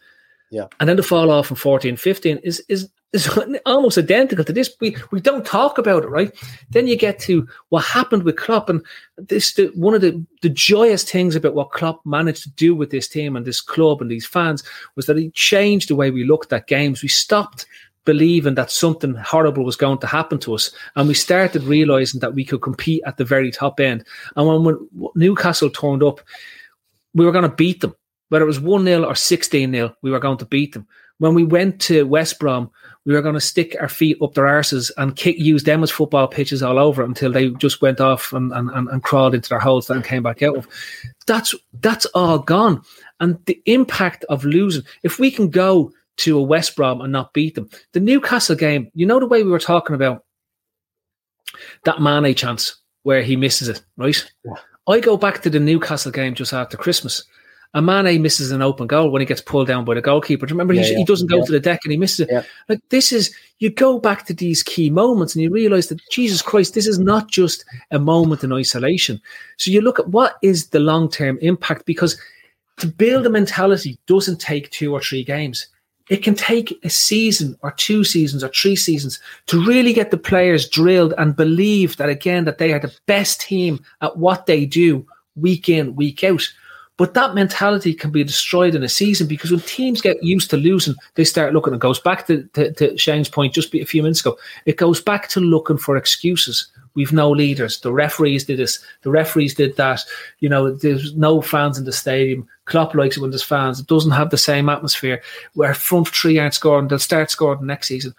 Yeah. And then the fall off in 14 15 is is is almost identical to this. We we don't talk about it, right? Then you get to what happened with Klopp, and this the, one of the the joyous things about what Klopp managed to do with this team and this club and these fans was that he changed the way we looked at games. We stopped believing that something horrible was going to happen to us, and we started realizing that we could compete at the very top end. And when, when Newcastle turned up, we were going to beat them. Whether it was 1 0 or 16 0, we were going to beat them. When we went to West Brom, we were going to stick our feet up their arses and kick, use them as football pitches all over until they just went off and, and, and crawled into their holes and came back out of. That's that's all gone. And the impact of losing, if we can go to a West Brom and not beat them, the Newcastle game, you know the way we were talking about that Mane chance where he misses it, right? Yeah. I go back to the Newcastle game just after Christmas a Mane misses an open goal when he gets pulled down by the goalkeeper. Remember, yeah, he, yeah, he, doesn't go yeah. to the deck and he misses it. Like this is you go back to these key moments and you realize that Jesus Christ, this is not just a moment in isolation. So you look at what is the long term impact because to build a mentality doesn't take two or three games. It can take a season or two seasons or three seasons to really get the players drilled and believe that again that they are the best team at what they do week in, week out. But that mentality can be destroyed in a season because when teams get used to losing, they start looking. It goes back to, to, to Shane's point just a few minutes ago. It goes back to looking for excuses. We've no leaders. The referees did this. The referees did that. You know, there's no fans in the stadium. Klopp likes it when there's fans. It doesn't have the same atmosphere. Where front three aren't scoring, they'll start scoring next season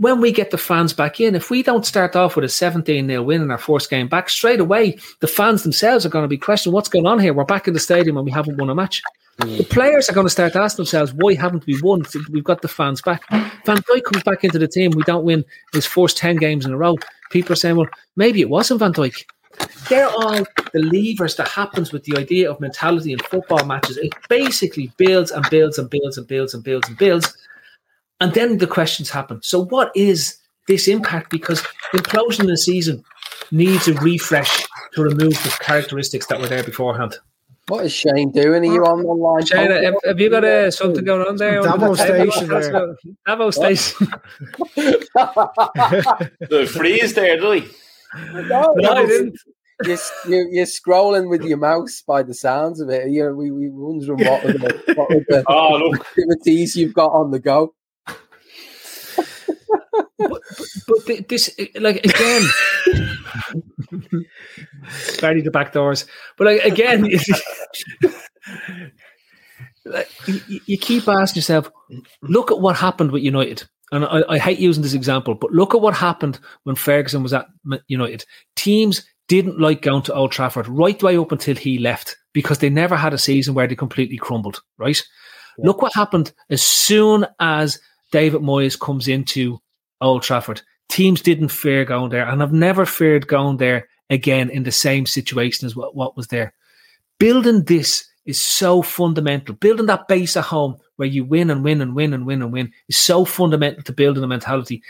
when we get the fans back in, if we don't start off with a 17 0 win in our first game back, straight away, the fans themselves are going to be questioning what's going on here. We're back in the stadium and we haven't won a match. Mm. The players are going to start asking themselves, why haven't we won? We've got the fans back. Van Dijk comes back into the team. We don't win his first 10 games in a row. People are saying, well, maybe it wasn't Van Dijk. They're all the levers that happens with the idea of mentality in football matches. It basically builds and builds and builds and builds and builds and builds. And then the questions happen. So, what is this impact? Because implosion in the season needs a refresh to remove the characteristics that were there beforehand. What is Shane doing? Are you on the line? Shane, have, have, you got uh, something going on there? Davo station. Davo station. the freeze there, do we? No, I didn't. you're, you're, you're scrolling with your mouse by the sounds of it. You know, we we wondering what are the, what are the Oh, look. activities you've got on the go. But, but th- this, like again, Barry the back doors. But like again, like, you, you keep asking yourself, look at what happened with United. And I, I hate using this example, but look at what happened when Ferguson was at United. Teams didn't like going to Old Trafford right the way up until he left because they never had a season where they completely crumbled, right? Look what happened as soon as David Moyes comes into Old Trafford. Teams didn't fear going there and I've never feared going there again in the same situation as what, what was there. Building this is so fundamental. Building that base at home where you win and win and win and win and win is so fundamental to building a mentality.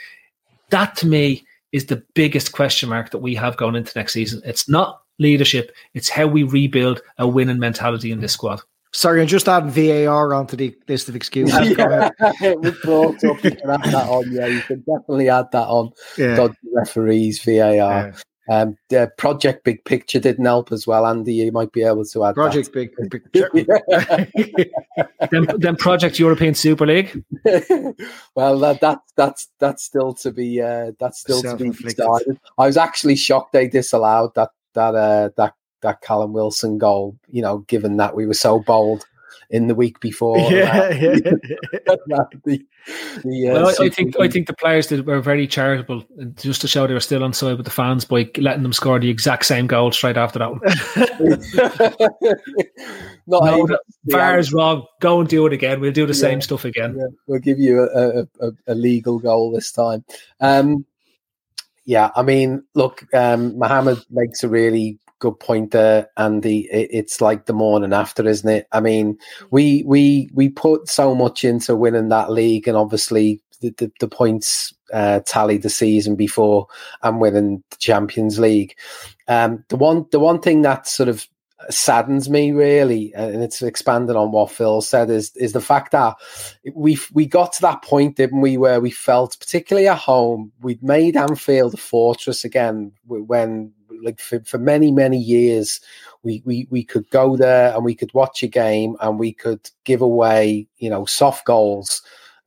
That to me is the biggest question mark that we have going into next season. It's not leadership, it's how we rebuild a winning mentality in this squad. Sorry, I'm just adding VAR onto the list of excuses. Go ahead. it was brought up. You can add that on. Yeah, you can definitely add that on. Yeah. Dodgy referees, VAR. Um, the Project Big Picture didn't help as well, Andy. You might be able to add Project Big Picture. then, then Project European Super League. well, that, that that's that's still to be uh, that's still to be Self-inflicted. decided. I was actually shocked they disallowed that that uh, that that Callum Wilson goal. You know, given that we were so bold in the week before. Yeah, yeah. the, the, uh, Well, I, I think I think the players that were very charitable, just to show they were still on side with the fans by letting them score the exact same goal straight after that one. Not no, able the to see VAR how- is wrong. Go and do it again. We'll do the same stuff again. Yeah, we'll give you a, a, a, a legal goal this time. Um, yeah, I mean, look, um, Mohammed makes a really good point there, Andy. It, it's like the morning after, isn't it? I mean, we we we put so much into winning that league, and obviously the the, the points uh, tallied the season before and winning the Champions League. Um, the one the one thing that sort of saddens me really, and it's expanding on what Phil said, is is the fact that we we got to that point, didn't we, where we felt, particularly at home, we'd made Anfield a fortress again. When like for, for many many years, we, we we could go there and we could watch a game and we could give away, you know, soft goals,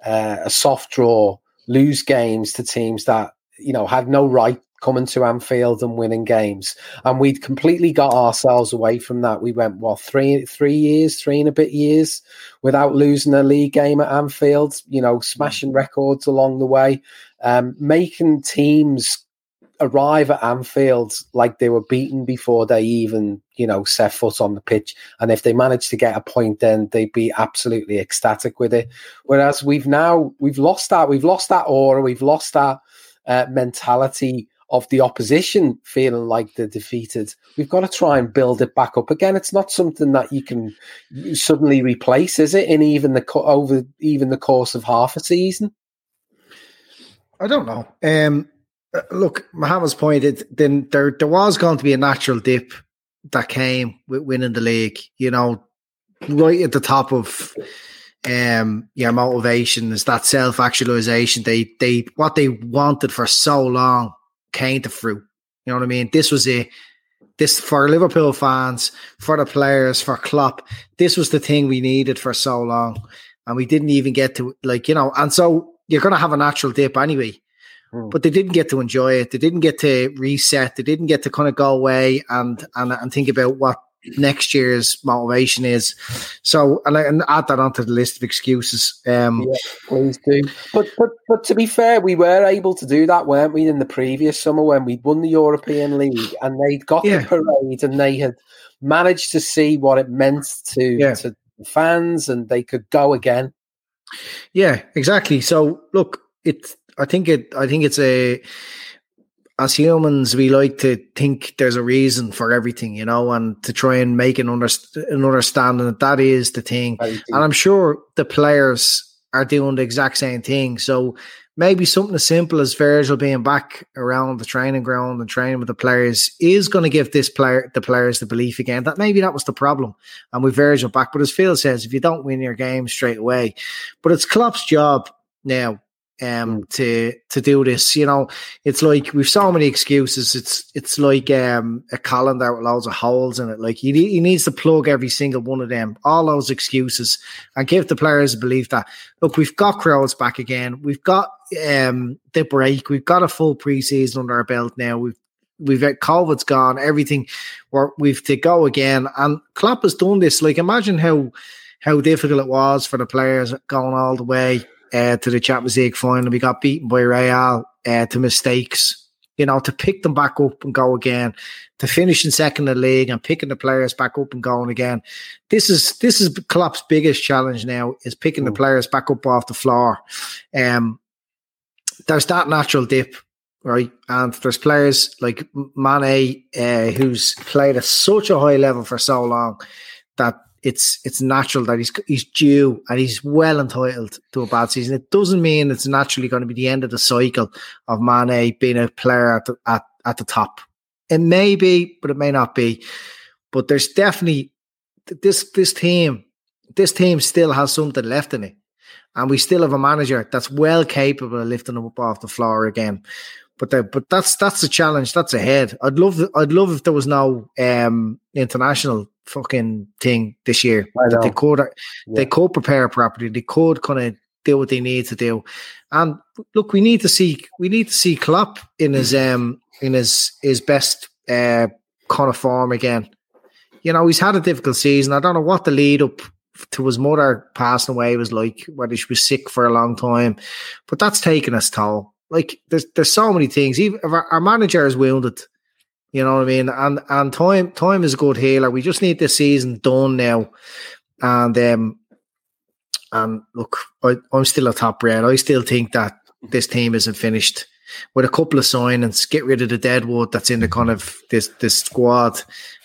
uh, a soft draw, lose games to teams that you know had no right coming to Anfield and winning games. And we'd completely got ourselves away from that. We went what three three years, three and a bit years without losing a league game at Anfield. You know, smashing records along the way, um, making teams arrive at Anfield like they were beaten before they even, you know, set foot on the pitch. And if they managed to get a point, then they'd be absolutely ecstatic with it. Whereas we've now we've lost that, we've lost that aura, we've lost that uh, mentality of the opposition feeling like they're defeated. We've got to try and build it back up again. It's not something that you can suddenly replace, is it? In even the over even the course of half a season. I don't know. Um, look, Mohammed's pointed. Then there there was going to be a natural dip that came with winning the league. You know, right at the top of um your motivation is that self actualization. They they what they wanted for so long came to fruit. You know what I mean? This was it. This for Liverpool fans, for the players, for Klopp. This was the thing we needed for so long, and we didn't even get to like you know. And so you're going to have a natural dip anyway but they didn't get to enjoy it. They didn't get to reset. They didn't get to kind of go away and and, and think about what next year's motivation is. So and, I, and add that onto the list of excuses. Um, Yeah, please do. But but but to be fair, we were able to do that, weren't we, in the previous summer when we'd won the European League and they'd got Yeah. the parade and they had managed to see what it meant to Yeah. to fans and they could go again. Yeah, exactly. So look, it's I think it I think it's a as humans we like to think there's a reason for everything, you know, and to try and make an, underst- an understanding that that is the thing. And I'm sure the players are doing the exact same thing. So maybe something as simple as Virgil being back around the training ground and training with the players is going to give this player the players the belief again that maybe that was the problem. And with Virgil back, but as Phil says, if you don't win your game straight away, but it's Klopp's job now um to to do this. You know, it's like we've so many excuses. It's it's like um a calendar with loads of holes in it. Like he he needs to plug every single one of them, all those excuses, and give the players a belief that look, we've got crowds back again. We've got um the break. We've got a full preseason under our belt now. We've we've got COVID's gone, everything we're, we've to go again. And Klopp has done this. Like imagine how how difficult it was for the players going all the way uh, to the Champions League final. We got beaten by Real uh, to mistakes. You know, to pick them back up and go again, to finish in second in the league and picking the players back up and going again. This is this is Klopp's biggest challenge now is picking mm. the players back up off the floor. Um, there's that natural dip right? And there's players like Mane, uh, who's played at such a high level for so long that it's it's natural that he's he's due and he's well entitled to a bad season. It doesn't mean it's naturally going to be the end of the cycle of Mane being a player at the, at, at the top. It may be, but it may not be. But there's definitely this this team. This team still has something left in it, and we still have a manager that's well capable of lifting them up off the floor again. But the, but that's that's the challenge. That's ahead. I'd love I'd love if there was no um, international fucking thing this year. That They could yeah. they could prepare properly. They could kind of do what they need to do. And look, we need to see we need to see Klopp in his um in his his best uh, kind of form again. You know, he's had a difficult season. I don't know what the lead up to his mother passing away was like, whether she was sick for a long time, but that's taken us toll. Like there's there's so many things. Even our, our manager is wounded. You know what I mean? And and time time is a good healer. We just need this season done now. And um and look, I, I'm still a top red. I still think that this team isn't finished. With a couple of signings, get rid of the deadwood that's in the kind of this this squad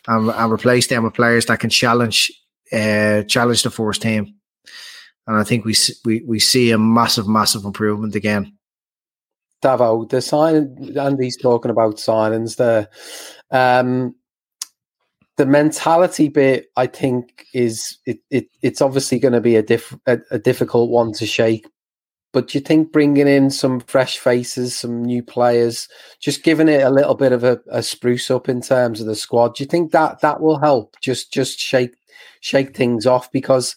and, and replace them with players that can challenge uh, challenge the first team. And I think we we we see a massive, massive improvement again. Davo, the sign Andy's talking about signings there. Um, the mentality bit, I think, is it, it it's obviously going to be a, diff, a, a difficult one to shake. But do you think bringing in some fresh faces, some new players, just giving it a little bit of a, a spruce up in terms of the squad, do you think that that will help? Just just shake shake things off because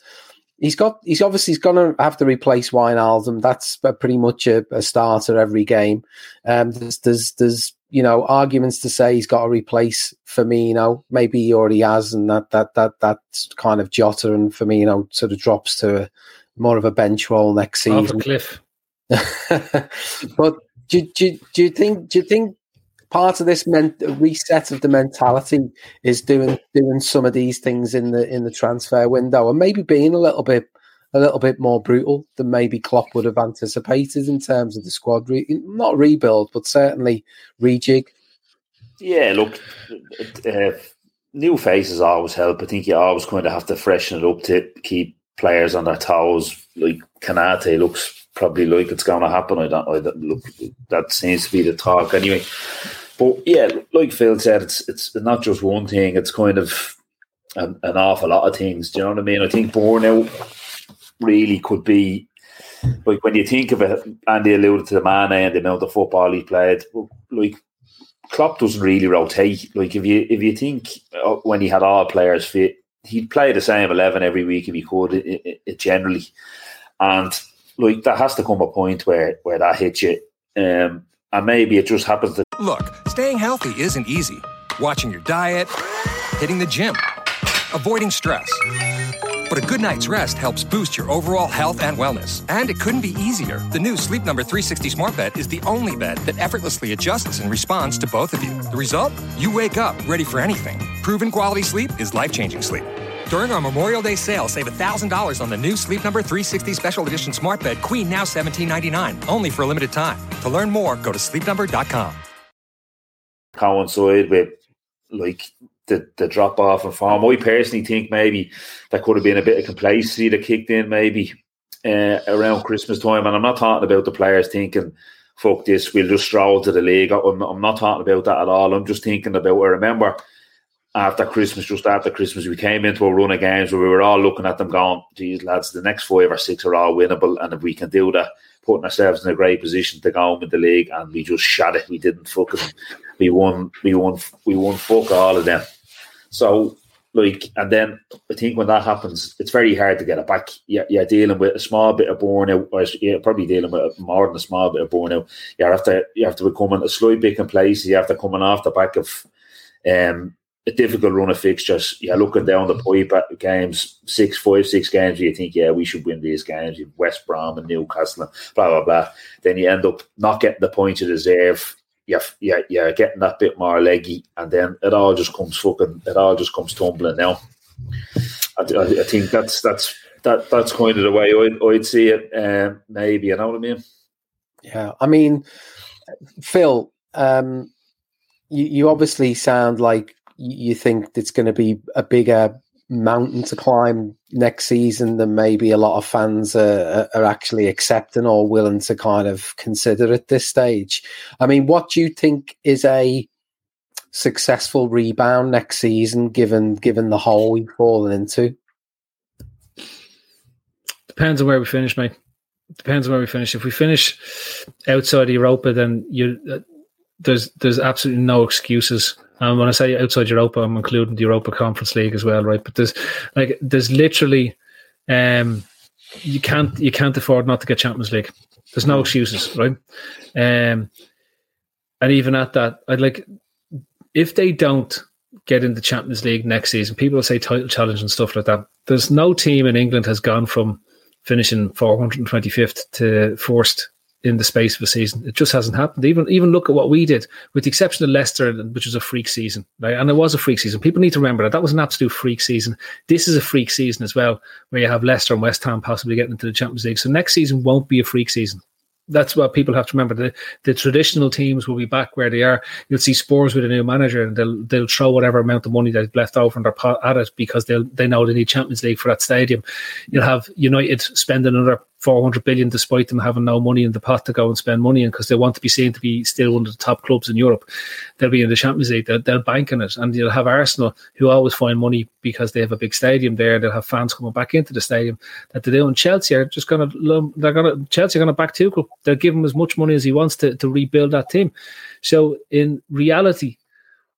he's got he's obviously he's going to have to replace Wijnaldum. That's pretty much a, a starter every game. Um, there's there's there's you know arguments to say he's got to replace Firmino. Maybe he already has, and that that that that's kind of Jota and Firmino sort of drops to a, more of a bench role next season. Off a cliff. but do, do, do you think do you think part of this men- reset of the mentality is doing doing some of these things in the in the transfer window and maybe being a little bit a little bit more brutal than maybe Klopp would have anticipated in terms of the squad re- not rebuild but certainly rejig. Yeah, look, uh, new faces always help. I think you always kind of have to freshen it up to keep players on their toes. Like Konaté looks probably like it's going to happen. I don't. Don't look. That seems to be the talk anyway. But yeah, like Phil said, it's it's not just one thing. It's kind of an, an awful lot of things. Do you know what I mean? I think burnout really could be like when you think of it. Andy alluded to the man and the amount of football he played. Like Klopp doesn't really rotate. Like if you if you think uh, when he had all players fit, he'd play the same eleven every week if he could. It, it, it generally, and like that has to come a point where where that hits you. Um, and maybe it just happens that. Look, staying healthy isn't easy. Watching your diet, hitting the gym, avoiding stress. But a good night's rest helps boost your overall health and wellness. And it couldn't be easier. The new Sleep Number 360 Smart Bed is the only bed that effortlessly adjusts in response to both of you. The result? You wake up ready for anything. Proven quality sleep is life changing sleep. During our Memorial Day sale, save $1,000 on the new Sleep Number 360 Special Edition Smart Bed Queen, now $17.99, only for a limited time. To learn more, go to sleepnumber.com. Coincide with like the, the drop off in form. I personally think maybe that could have been a bit of complacency that kicked in maybe uh, around Christmas time. And I'm not talking about the players thinking, fuck this, we'll just stroll to the league. I'm, I'm not talking about that at all. I'm just thinking about, I remember after Christmas, just after Christmas, we came into a run of games where we were all looking at them going, geez, lads, the next five or six are all winnable. And if we can do that, putting ourselves in a great position to go on with the league, and we just shot it. We didn't fucking, we won, we won, we won fuck all of them. So, like, and then I think when that happens, it's very hard to get it back. You're, you're dealing with a small bit of burnout, or you're probably dealing with more than a small bit of burnout. You have to, you have to become a slight bit complacent. You have to coming off the back of, um, a difficult run of fixtures. You're looking down the pipe at games, six, five, six games. You think, yeah, we should win these games. You West Brom and Newcastle, and blah blah blah. Then you end up not getting the points you deserve. You're, you're, you're getting that bit more leggy, and then it all just comes fucking. It all just comes tumbling down. I, I, I think that's that's that that's kind of the way I'd, I'd see it. Um, maybe you know what I mean. Yeah, I mean, Phil, um, you, you obviously sound like you think it's going to be a bigger mountain to climb next season than maybe a lot of fans are, are, actually accepting or willing to kind of consider at this stage. I mean, what do you think is a successful rebound next season, given given the hole we've fallen into? Depends on where we finish, mate. Depends on where we finish. If we finish outside Europa, then you uh, there's there's absolutely no excuses and when I say outside Europa, I'm including the Europa Conference League as well, right? But there's like there's literally um you can't you can't afford not to get Champions League. There's no excuses, right? Um and even at that, I'd like if they don't get in the Champions League next season, people will say title challenge and stuff like that. There's no team in England has gone from finishing 425th to first in the space of a season. It just hasn't happened. Even even look at what we did, with the exception of Leicester, which was a freak season, right? And it was a freak season. People need to remember that that was an absolute freak season. This is a freak season as well, where you have Leicester and West Ham possibly getting into the Champions League. So next season won't be a freak season that's what people have to remember. The the traditional teams will be back where they are. You'll see Spurs with a new manager, and they'll they'll throw whatever amount of money they've left over in their pot at it because they they know they need Champions League for that stadium. You'll have United spend another 400 billion despite them having no money in the pot to go and spend money in because they want to be seen to be still one of the top clubs in Europe. They'll be in the Champions League, they'll, they'll bank on it. And you'll have Arsenal who always find money because they have a big stadium there. They'll have fans coming back into the stadium that they do. And Chelsea are just going to, they're going to, Chelsea are going to back Tuchel. They'll give him as much money as he wants to, to rebuild that team. So in reality,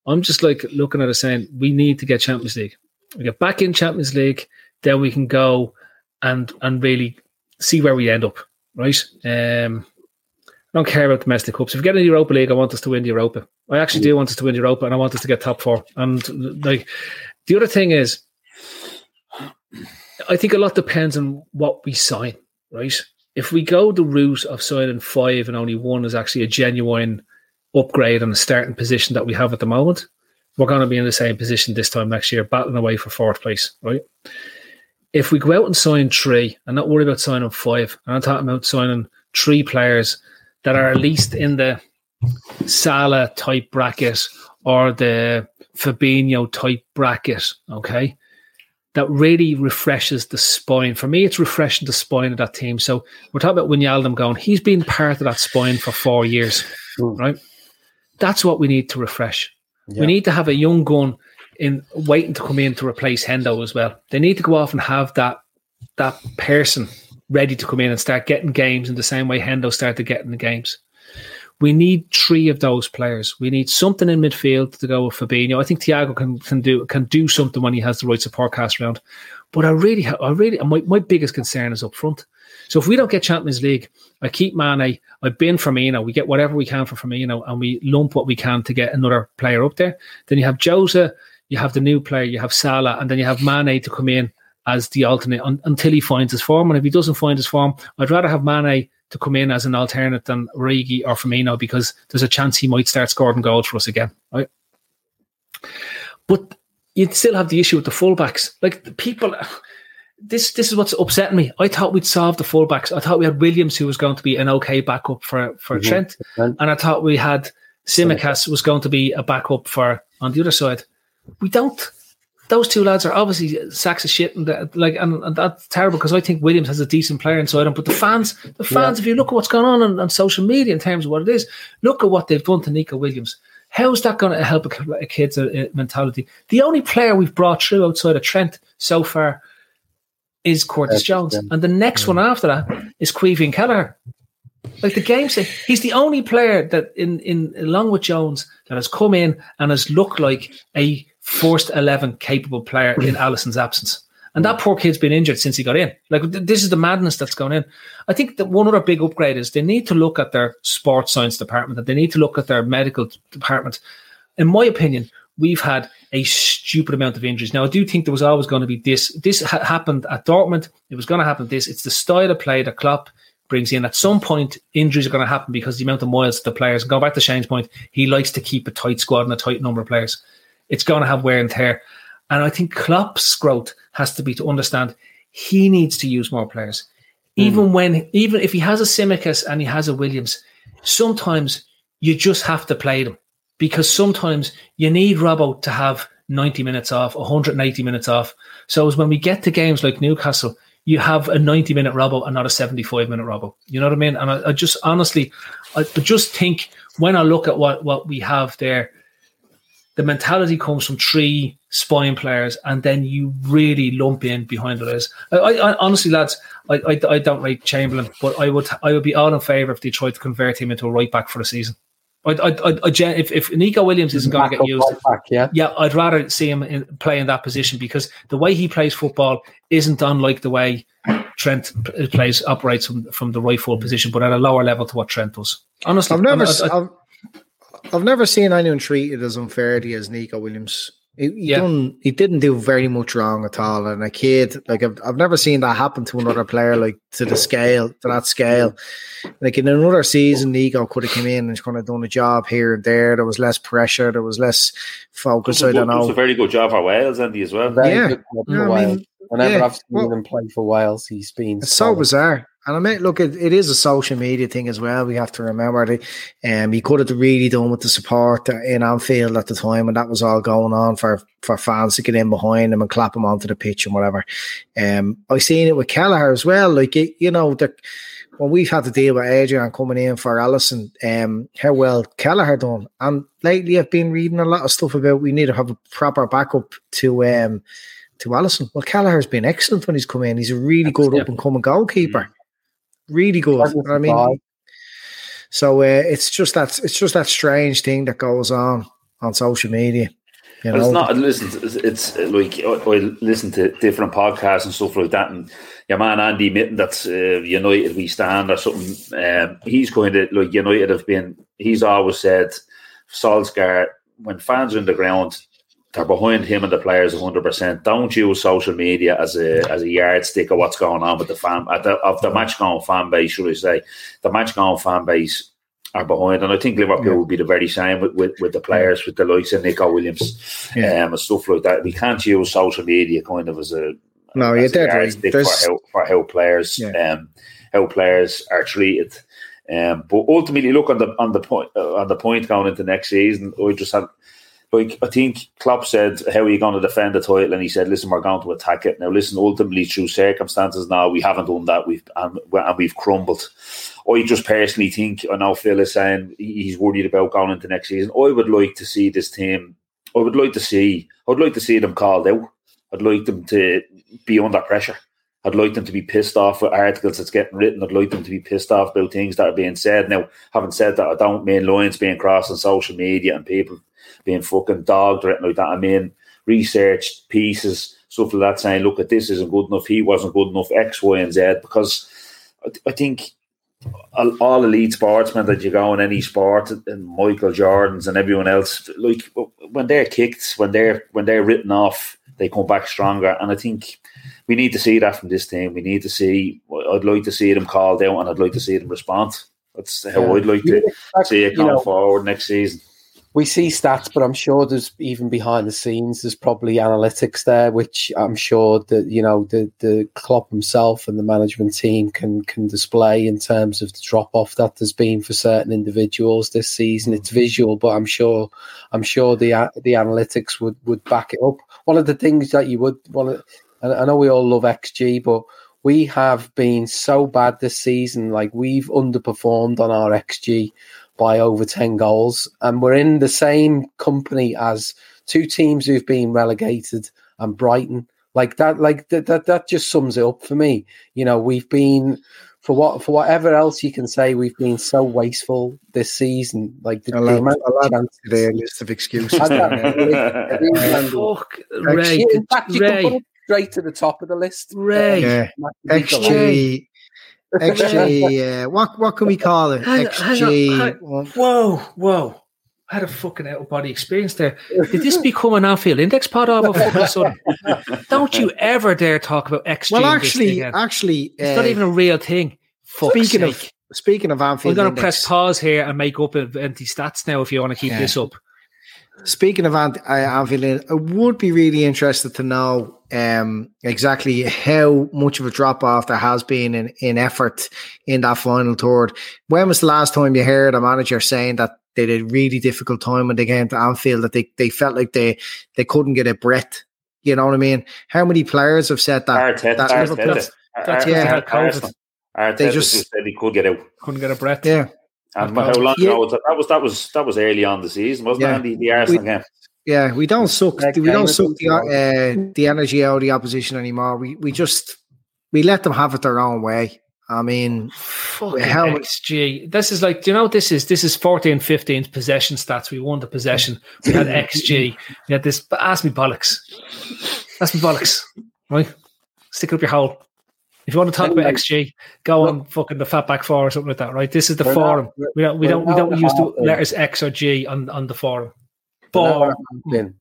I'm just like looking at it saying, we need to get Champions League. We get back in Champions League, then we can go and and really see where we end up, right? Um, I don't care about domestic cups. If we get in the Europa League, I want us to win the Europa. I actually do want us to win the Europa, and I want us to get top four. And like the other thing is, I think a lot depends on what we sign, right? If we go the route of signing five and only one is actually a genuine upgrade on the starting position that we have at the moment, we're going to be in the same position this time next year, battling away for fourth place, right? If we go out and sign three, I'm not worry about signing five. and I'm talking about signing three players that are at least in the Salah type bracket or the Fabinho type bracket, okay? That really refreshes the spine. For me, it's refreshing the spine of that team. So we're talking about Wijnaldum going, he's been part of that spine for four years, mm. right? That's what we need to refresh. Yeah. We need to have a young gun in waiting to come in to replace Hendo as well. They need to go off and have that that person ready to come in and start getting games in the same way Hendo started getting the games. We need three of those players. We need something in midfield to go with Fabinho. I think Thiago can, can do can do something when he has the right support cast around. But I really, I really, my, my biggest concern is up front. So if we don't get Champions League, I keep Mane, I bin Firmino, we get whatever we can for Firmino, and we lump what we can to get another player up there. Then you have Jota, you have the new player, you have Salah, and then you have Mane to come in as the alternate un- until he finds his form. And if he doesn't find his form, I'd rather have Mane to come in as an alternate than Origi or Firmino because there's a chance he might start scoring goals for us again, right? But you'd still have the issue with the fullbacks. Like the people, this this is what's upsetting me. I thought we'd solve the fullbacks. I thought we had Williams who was going to be an okay backup for for mm-hmm. Trent, and I thought we had Tsimikas was going to be a backup for on the other side we don't. Those two lads are obviously sacks of shit, and like, and, and that's terrible because I think Williams has a decent player inside him. But the fans, the fans, yeah. if you look at what's going on, on on social media in terms of what it is, look at what they've done to Nico Williams, How's that going to help a, a kid's uh, mentality? The only player we've brought through outside of Trent so far is Curtis That's Jones, them. and the next one after that is Caoimhín and Kelleher. Like the game say, he's the only player that in in along with Jones that has come in and has looked like a first eleven capable player in mm. Alisson's absence. And mm. that poor kid's been injured since he got in. Like this is the madness that's gone in. I think that one other big upgrade is they need to look at their sports science department. That they need to look at their medical department. In my opinion, we've had a stupid amount of injuries. Now I do think there was always going to be this. This ha- happened at Dortmund. It was going to happen. This. It's the style of play that Klopp brings in. At some point, injuries are going to happen because the amount of miles the players. Go back to Shane's point. He likes to keep a tight squad and a tight number of players. It's going to have wear and tear. And I think Klopp's growth has to be to understand he needs to use more players. Hmm. Even when, even if he has a Tsimikas and he has a Williams, sometimes you just have to play them because sometimes you need Robbo to have 90 minutes off, 180 minutes off. So when we get to games like Newcastle, you have a 90 minute Robbo and not a 75 minute Robbo. You know what I mean? And I, I just honestly, I, I just think when I look at what, what we have there, the mentality comes from three spine players, and then you really lump in behind the others. I, I, I honestly, lads, I, I, I don't rate Chamberlain, but I would I would be all in favour if they tried to convert him into a right back for the season. I, I, I, I if, if Nico Williams isn't going to get used, right back, yeah. yeah, I'd rather see him in, play in that position because the way he plays football isn't unlike the way Trent plays operates from from the right full position, but at a lower level to what Trent does. Honestly, I've never, I'm- I- I- I've, I've never seen anyone treated as unfairly as Nico Williams. He, he, Yeah. done, he didn't do very much wrong at all. And a kid, like I've, I've never seen that happen to another player, like to the scale, to that scale. Like in another season, Nico could have come in and kind of done a job here and there. There was less pressure. There was less focus. I don't know. It was a very good job for Wales, Andy, as well. Very Yeah. good club Yeah, I mean, Whenever yeah, I've seen well- him play for Wales, he's been It's so bizarre. And I mean, look, it, it is a social media thing as well. We have to remember that um, he could have really done with the support in Anfield at the time when that was all going on for, for fans to get in behind him and clap him onto the pitch and whatever. Um, I've seen it with Kelleher as well. Like, it, you know, the, when we've had to deal with Adrian coming in for Alisson, um, how well Kelleher done. And lately I've been reading a lot of stuff about we need to have a proper backup to um, to Alisson. Well, Kelleher's been excellent when he's come in. He's a really good up and coming goalkeeper. Really good. You know I mean, so uh, it's just that it's just that strange thing that goes on on social media. You know, it's not. Listen, it's, it's like I, I listen to different podcasts and stuff like that, and your man Andy Mitten, that's uh, United We Stand or something. Um, he's going to like United have been. He's always said Solskjaer when fans are in the ground, they're behind him and the players 100. percent Don't use social media as a as a yardstick of what's going on with the fan the, of the match going fan base. Should I say the match going fan base are behind, and I think Liverpool will be the very same with, with, with the players, with the likes of Neco Williams Yeah. um, and stuff like that. We can't use social media kind of as a No, you're a dead right. yardstick for how for how players um, how players are treated. Um, but ultimately, look on the on the point uh, on the point going into next season. I just had like I think Klopp said, "How are you going to defend the title?" And he said, "Listen, we're going to attack it." Now, listen, ultimately through circumstances, now we haven't done that. We've and, and we've crumbled. I just personally think I know Phil is saying he's worried about going into next season. I would like to see this team. I would like to see. I'd like to see them called out. I'd like them to be under pressure. I'd like them to be pissed off with articles that's getting written. I'd like them to be pissed off about things that are being said. Now, having said that, I don't mean lines being crossed on social media and people being fucking dogged or anything like that. I mean researched pieces, stuff like that, saying, look, at this isn't good enough. He wasn't good enough, X, Y, and Z. Because I, I think all, elite sportsmen that you go in any sport, and Michael Jordans and everyone else, like when they're kicked, when they're when they're written off, they come back stronger. And I think we need to see that from this team. We need to see. I'd like to see them called out, and I'd like to see them respond. That's how Yeah. I'd like to expect, see it you know, forward next season. We see stats, but I'm sure there's even behind the scenes, there's probably analytics there, which I'm sure that you know the the Klopp himself and the management team can can display in terms of the drop off that there's been for certain individuals this season. It's mm-hmm. visual, but I'm sure I'm sure the the analytics would would back it up. One of the things that you would want to, I know we all love XG, but we have been so bad this season. Like we've underperformed on our XG by over 10 goals. And we're in the same company as two teams who've been relegated and Brighton. Like that, like that, that, that just sums it up for me. You know, we've been for what for whatever else you can say, we've been so wasteful this season. Like the, I'll the amount I'll of add chances. their list of excuses. Add that there. to the list. It is Fuck, handy. Ray, In fact, you Ray. can put it straight to the top of the list. Ray. Yeah. XG, XG. Uh, what what can we call it? Hang- hang XG. hang- well, Whoa, whoa. I had a fucking out of body experience there. Did this become an Anfield Index pod all of a fucking sudden? Don't you ever dare talk about XG. well, actually, actually, it's not uh, even a real thing. Fuck's speaking sake. of speaking of I'm Anfield, going to press pause here and make up empty stats now if you want to keep Yeah. this up. Speaking of Ant- uh, Anfield, I would be really interested to know um, exactly how much of a drop off there has been in, in effort in that final third. When was the last time you heard a manager saying that they had a really difficult time when they came to Anfield, that they, they felt like they, they couldn't get a breath? You know what I mean? How many players have said that? Arteta, that Arteta, Liverpool- that's Arteta, yeah. had COVID. Arsenal. Arteta They just, just- said he could get out. Couldn't get a breath. yeah. And Had how long Yeah. ago was that? That was that was that was early on the season, wasn't Yeah. it? Andy, the Arsenal game. Yeah, we don't suck. Next We don't suck the uh, the energy out of the opposition anymore. We we just we let them have it their own way. I mean, Fucking How XG. This is like, do you know what this is? This is 14 15 possession stats. We won the possession. We had XG. We had this. But ask me bollocks. Ask me bollocks. Right? Stick it up your hole. If you want to talk about XG, go on fucking the Fatback Four or something like that, right? This is the We're not- forum. we're- we don't we don't we don't use the halfway. letters X or G on, on the forum. An hour Forum. and a half in.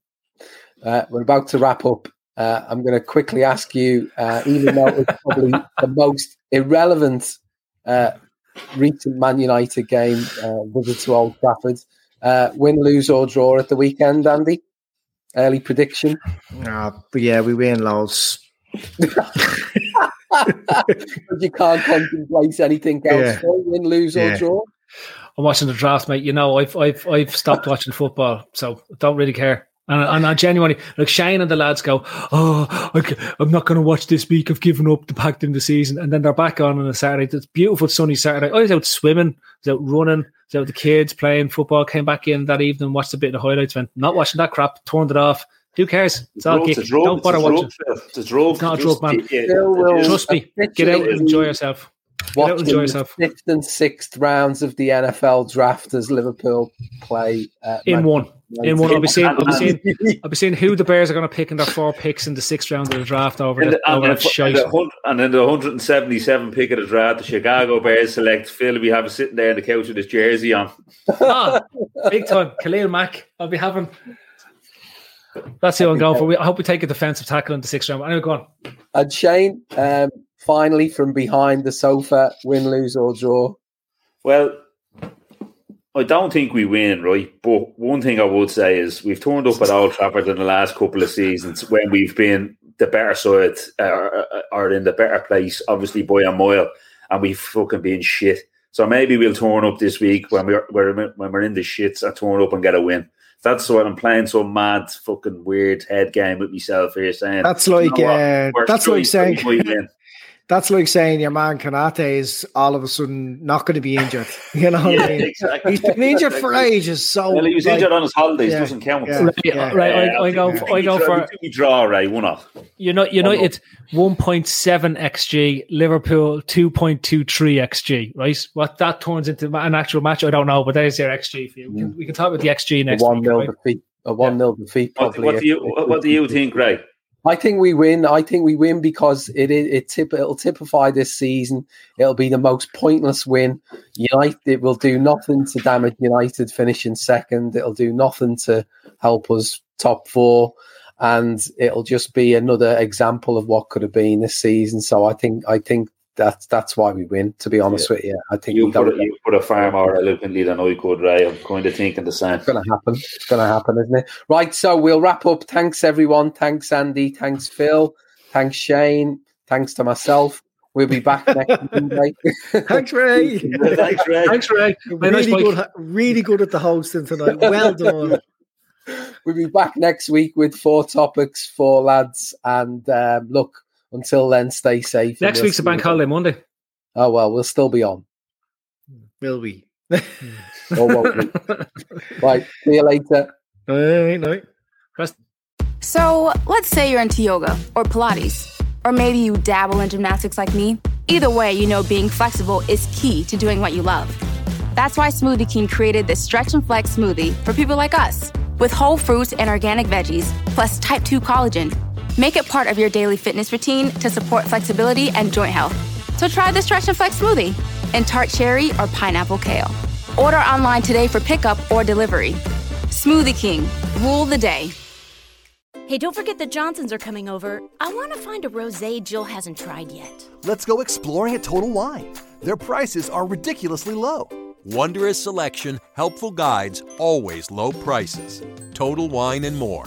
Uh, we're about to wrap up. Uh, I'm going to quickly ask you, uh, even though it's probably the most irrelevant uh, recent Man United game, uh, visit to Old Trafford, uh, win, lose, or draw at the weekend, Andy? Early prediction? uh, yeah, we win loads. But you can't contemplate anything else. Yeah. So win, lose, or draw? I'm watching the draft, mate. You know, I've I've I've stopped watching football, so I don't really care. And, and I genuinely, like Shane and the lads go, oh, I, am not going to watch this week. I've given up the packed in the season, and then they're back on on a Saturday. It's beautiful sunny Saturday. I was out swimming, I was out running, I was out with the kids playing football. Came back in that evening, watched a bit of the highlights. Went not watching that crap. Turned it off. Who cares? It's all It's kick. Don't bother a watching. drug. Phil. It's a drug. It's not a Just- drug, man. yeah, Phil will- it is. Trust me. Get out and enjoy yourself. Get out and enjoy Watching yourself. the fifth and sixth rounds of the NFL draft as Liverpool play uh, In one. In one, I'll be seeing, I'll be seeing, I'll be seeing who the Bears are going to pick in their four picks in the sixth round of the draft over And, the, and, over the, that shite. and, the, and then the 177 pick of the draft, the Chicago Bears select Phil. We have him sitting there on the couch with his jersey on. ah, big time. Khalil Mack. I'll be having. That's who I'm going for. We- I hope we take a defensive tackle in the sixth round. Anyway, go on. And Shane, um, finally from behind the sofa, win, lose, or draw. Well, I don't think we win, right? But one thing I would say is we've turned up at Old Trafford in the last couple of seasons when we've been the better side uh, or in the better place, obviously by a mile, and we've fucking been shit. So maybe we'll turn up this week when we're, we're when we're in the shits and turn up and get a win. That's what I'm playing some mad fucking weird head game with myself here saying That's like "You know uh, that's like saying we win." That's like saying your man Konaté is all of a sudden not going to be injured. You know what Yeah, I mean? exactly. He's been injured for ages. So Well, he was like, injured on his holidays. yeah, Doesn't count. yeah, Right, yeah. right, I- I think go we- I go for- we think draw, right? One off. United, United 1.7 xg, Liverpool 2.23 xg. Right, what that turns into an actual match, I don't know, but there's your xg for you. We can, we can talk about the xg A next one week. nil right? defeat. A one nil defeat. What, Probably. what do you what do you think, Ray? I think we win. I think we win because it it, it tip, it'll typify this season. It'll be the most pointless win. United it will do nothing to damage United finishing second. It'll do nothing to help us top four, and it'll just be another example of what could have been this season. So I think I think that's that's why we win. To be honest with you, I think You put, a, you put a far more eloquently than I could, Ray. I'm kind of thinking the same. It's going to happen. It's going to happen, isn't it? Right. So we'll wrap up. Thanks, everyone. Thanks, Andy. Thanks, Phil. Thanks, Shane. Thanks to myself. We'll be back next Monday. Thanks, Ray. Thanks, Ray. Thanks, Ray. Very nice, really good, really good at the hosting tonight. Well done. we'll be back next week with four topics, four lads. And um, look, until then, stay safe. Next we'll week's a bank holiday Monday. Oh, well, we'll still be on. Will we? Or won't we? right, see you later. Night, night. Press So let's say you're into yoga or Pilates, or maybe you dabble in gymnastics like me. Either way, you know being flexible is key to doing what you love. That's why Smoothie King created this stretch and flex smoothie for people like us, with whole fruits and organic veggies, plus type 2 collagen. Make it part of your daily fitness routine to support flexibility and joint health. So try the stretch and flex smoothie in tart cherry or pineapple kale. Order online today for pickup or delivery. Smoothie King, rule the day. Hey, don't forget the Johnsons are coming over. I want to find a rosé Jill hasn't tried yet. Let's go exploring at Total Wine. Their prices are ridiculously low. Wondrous selection, helpful guides, always low prices. Total Wine and more.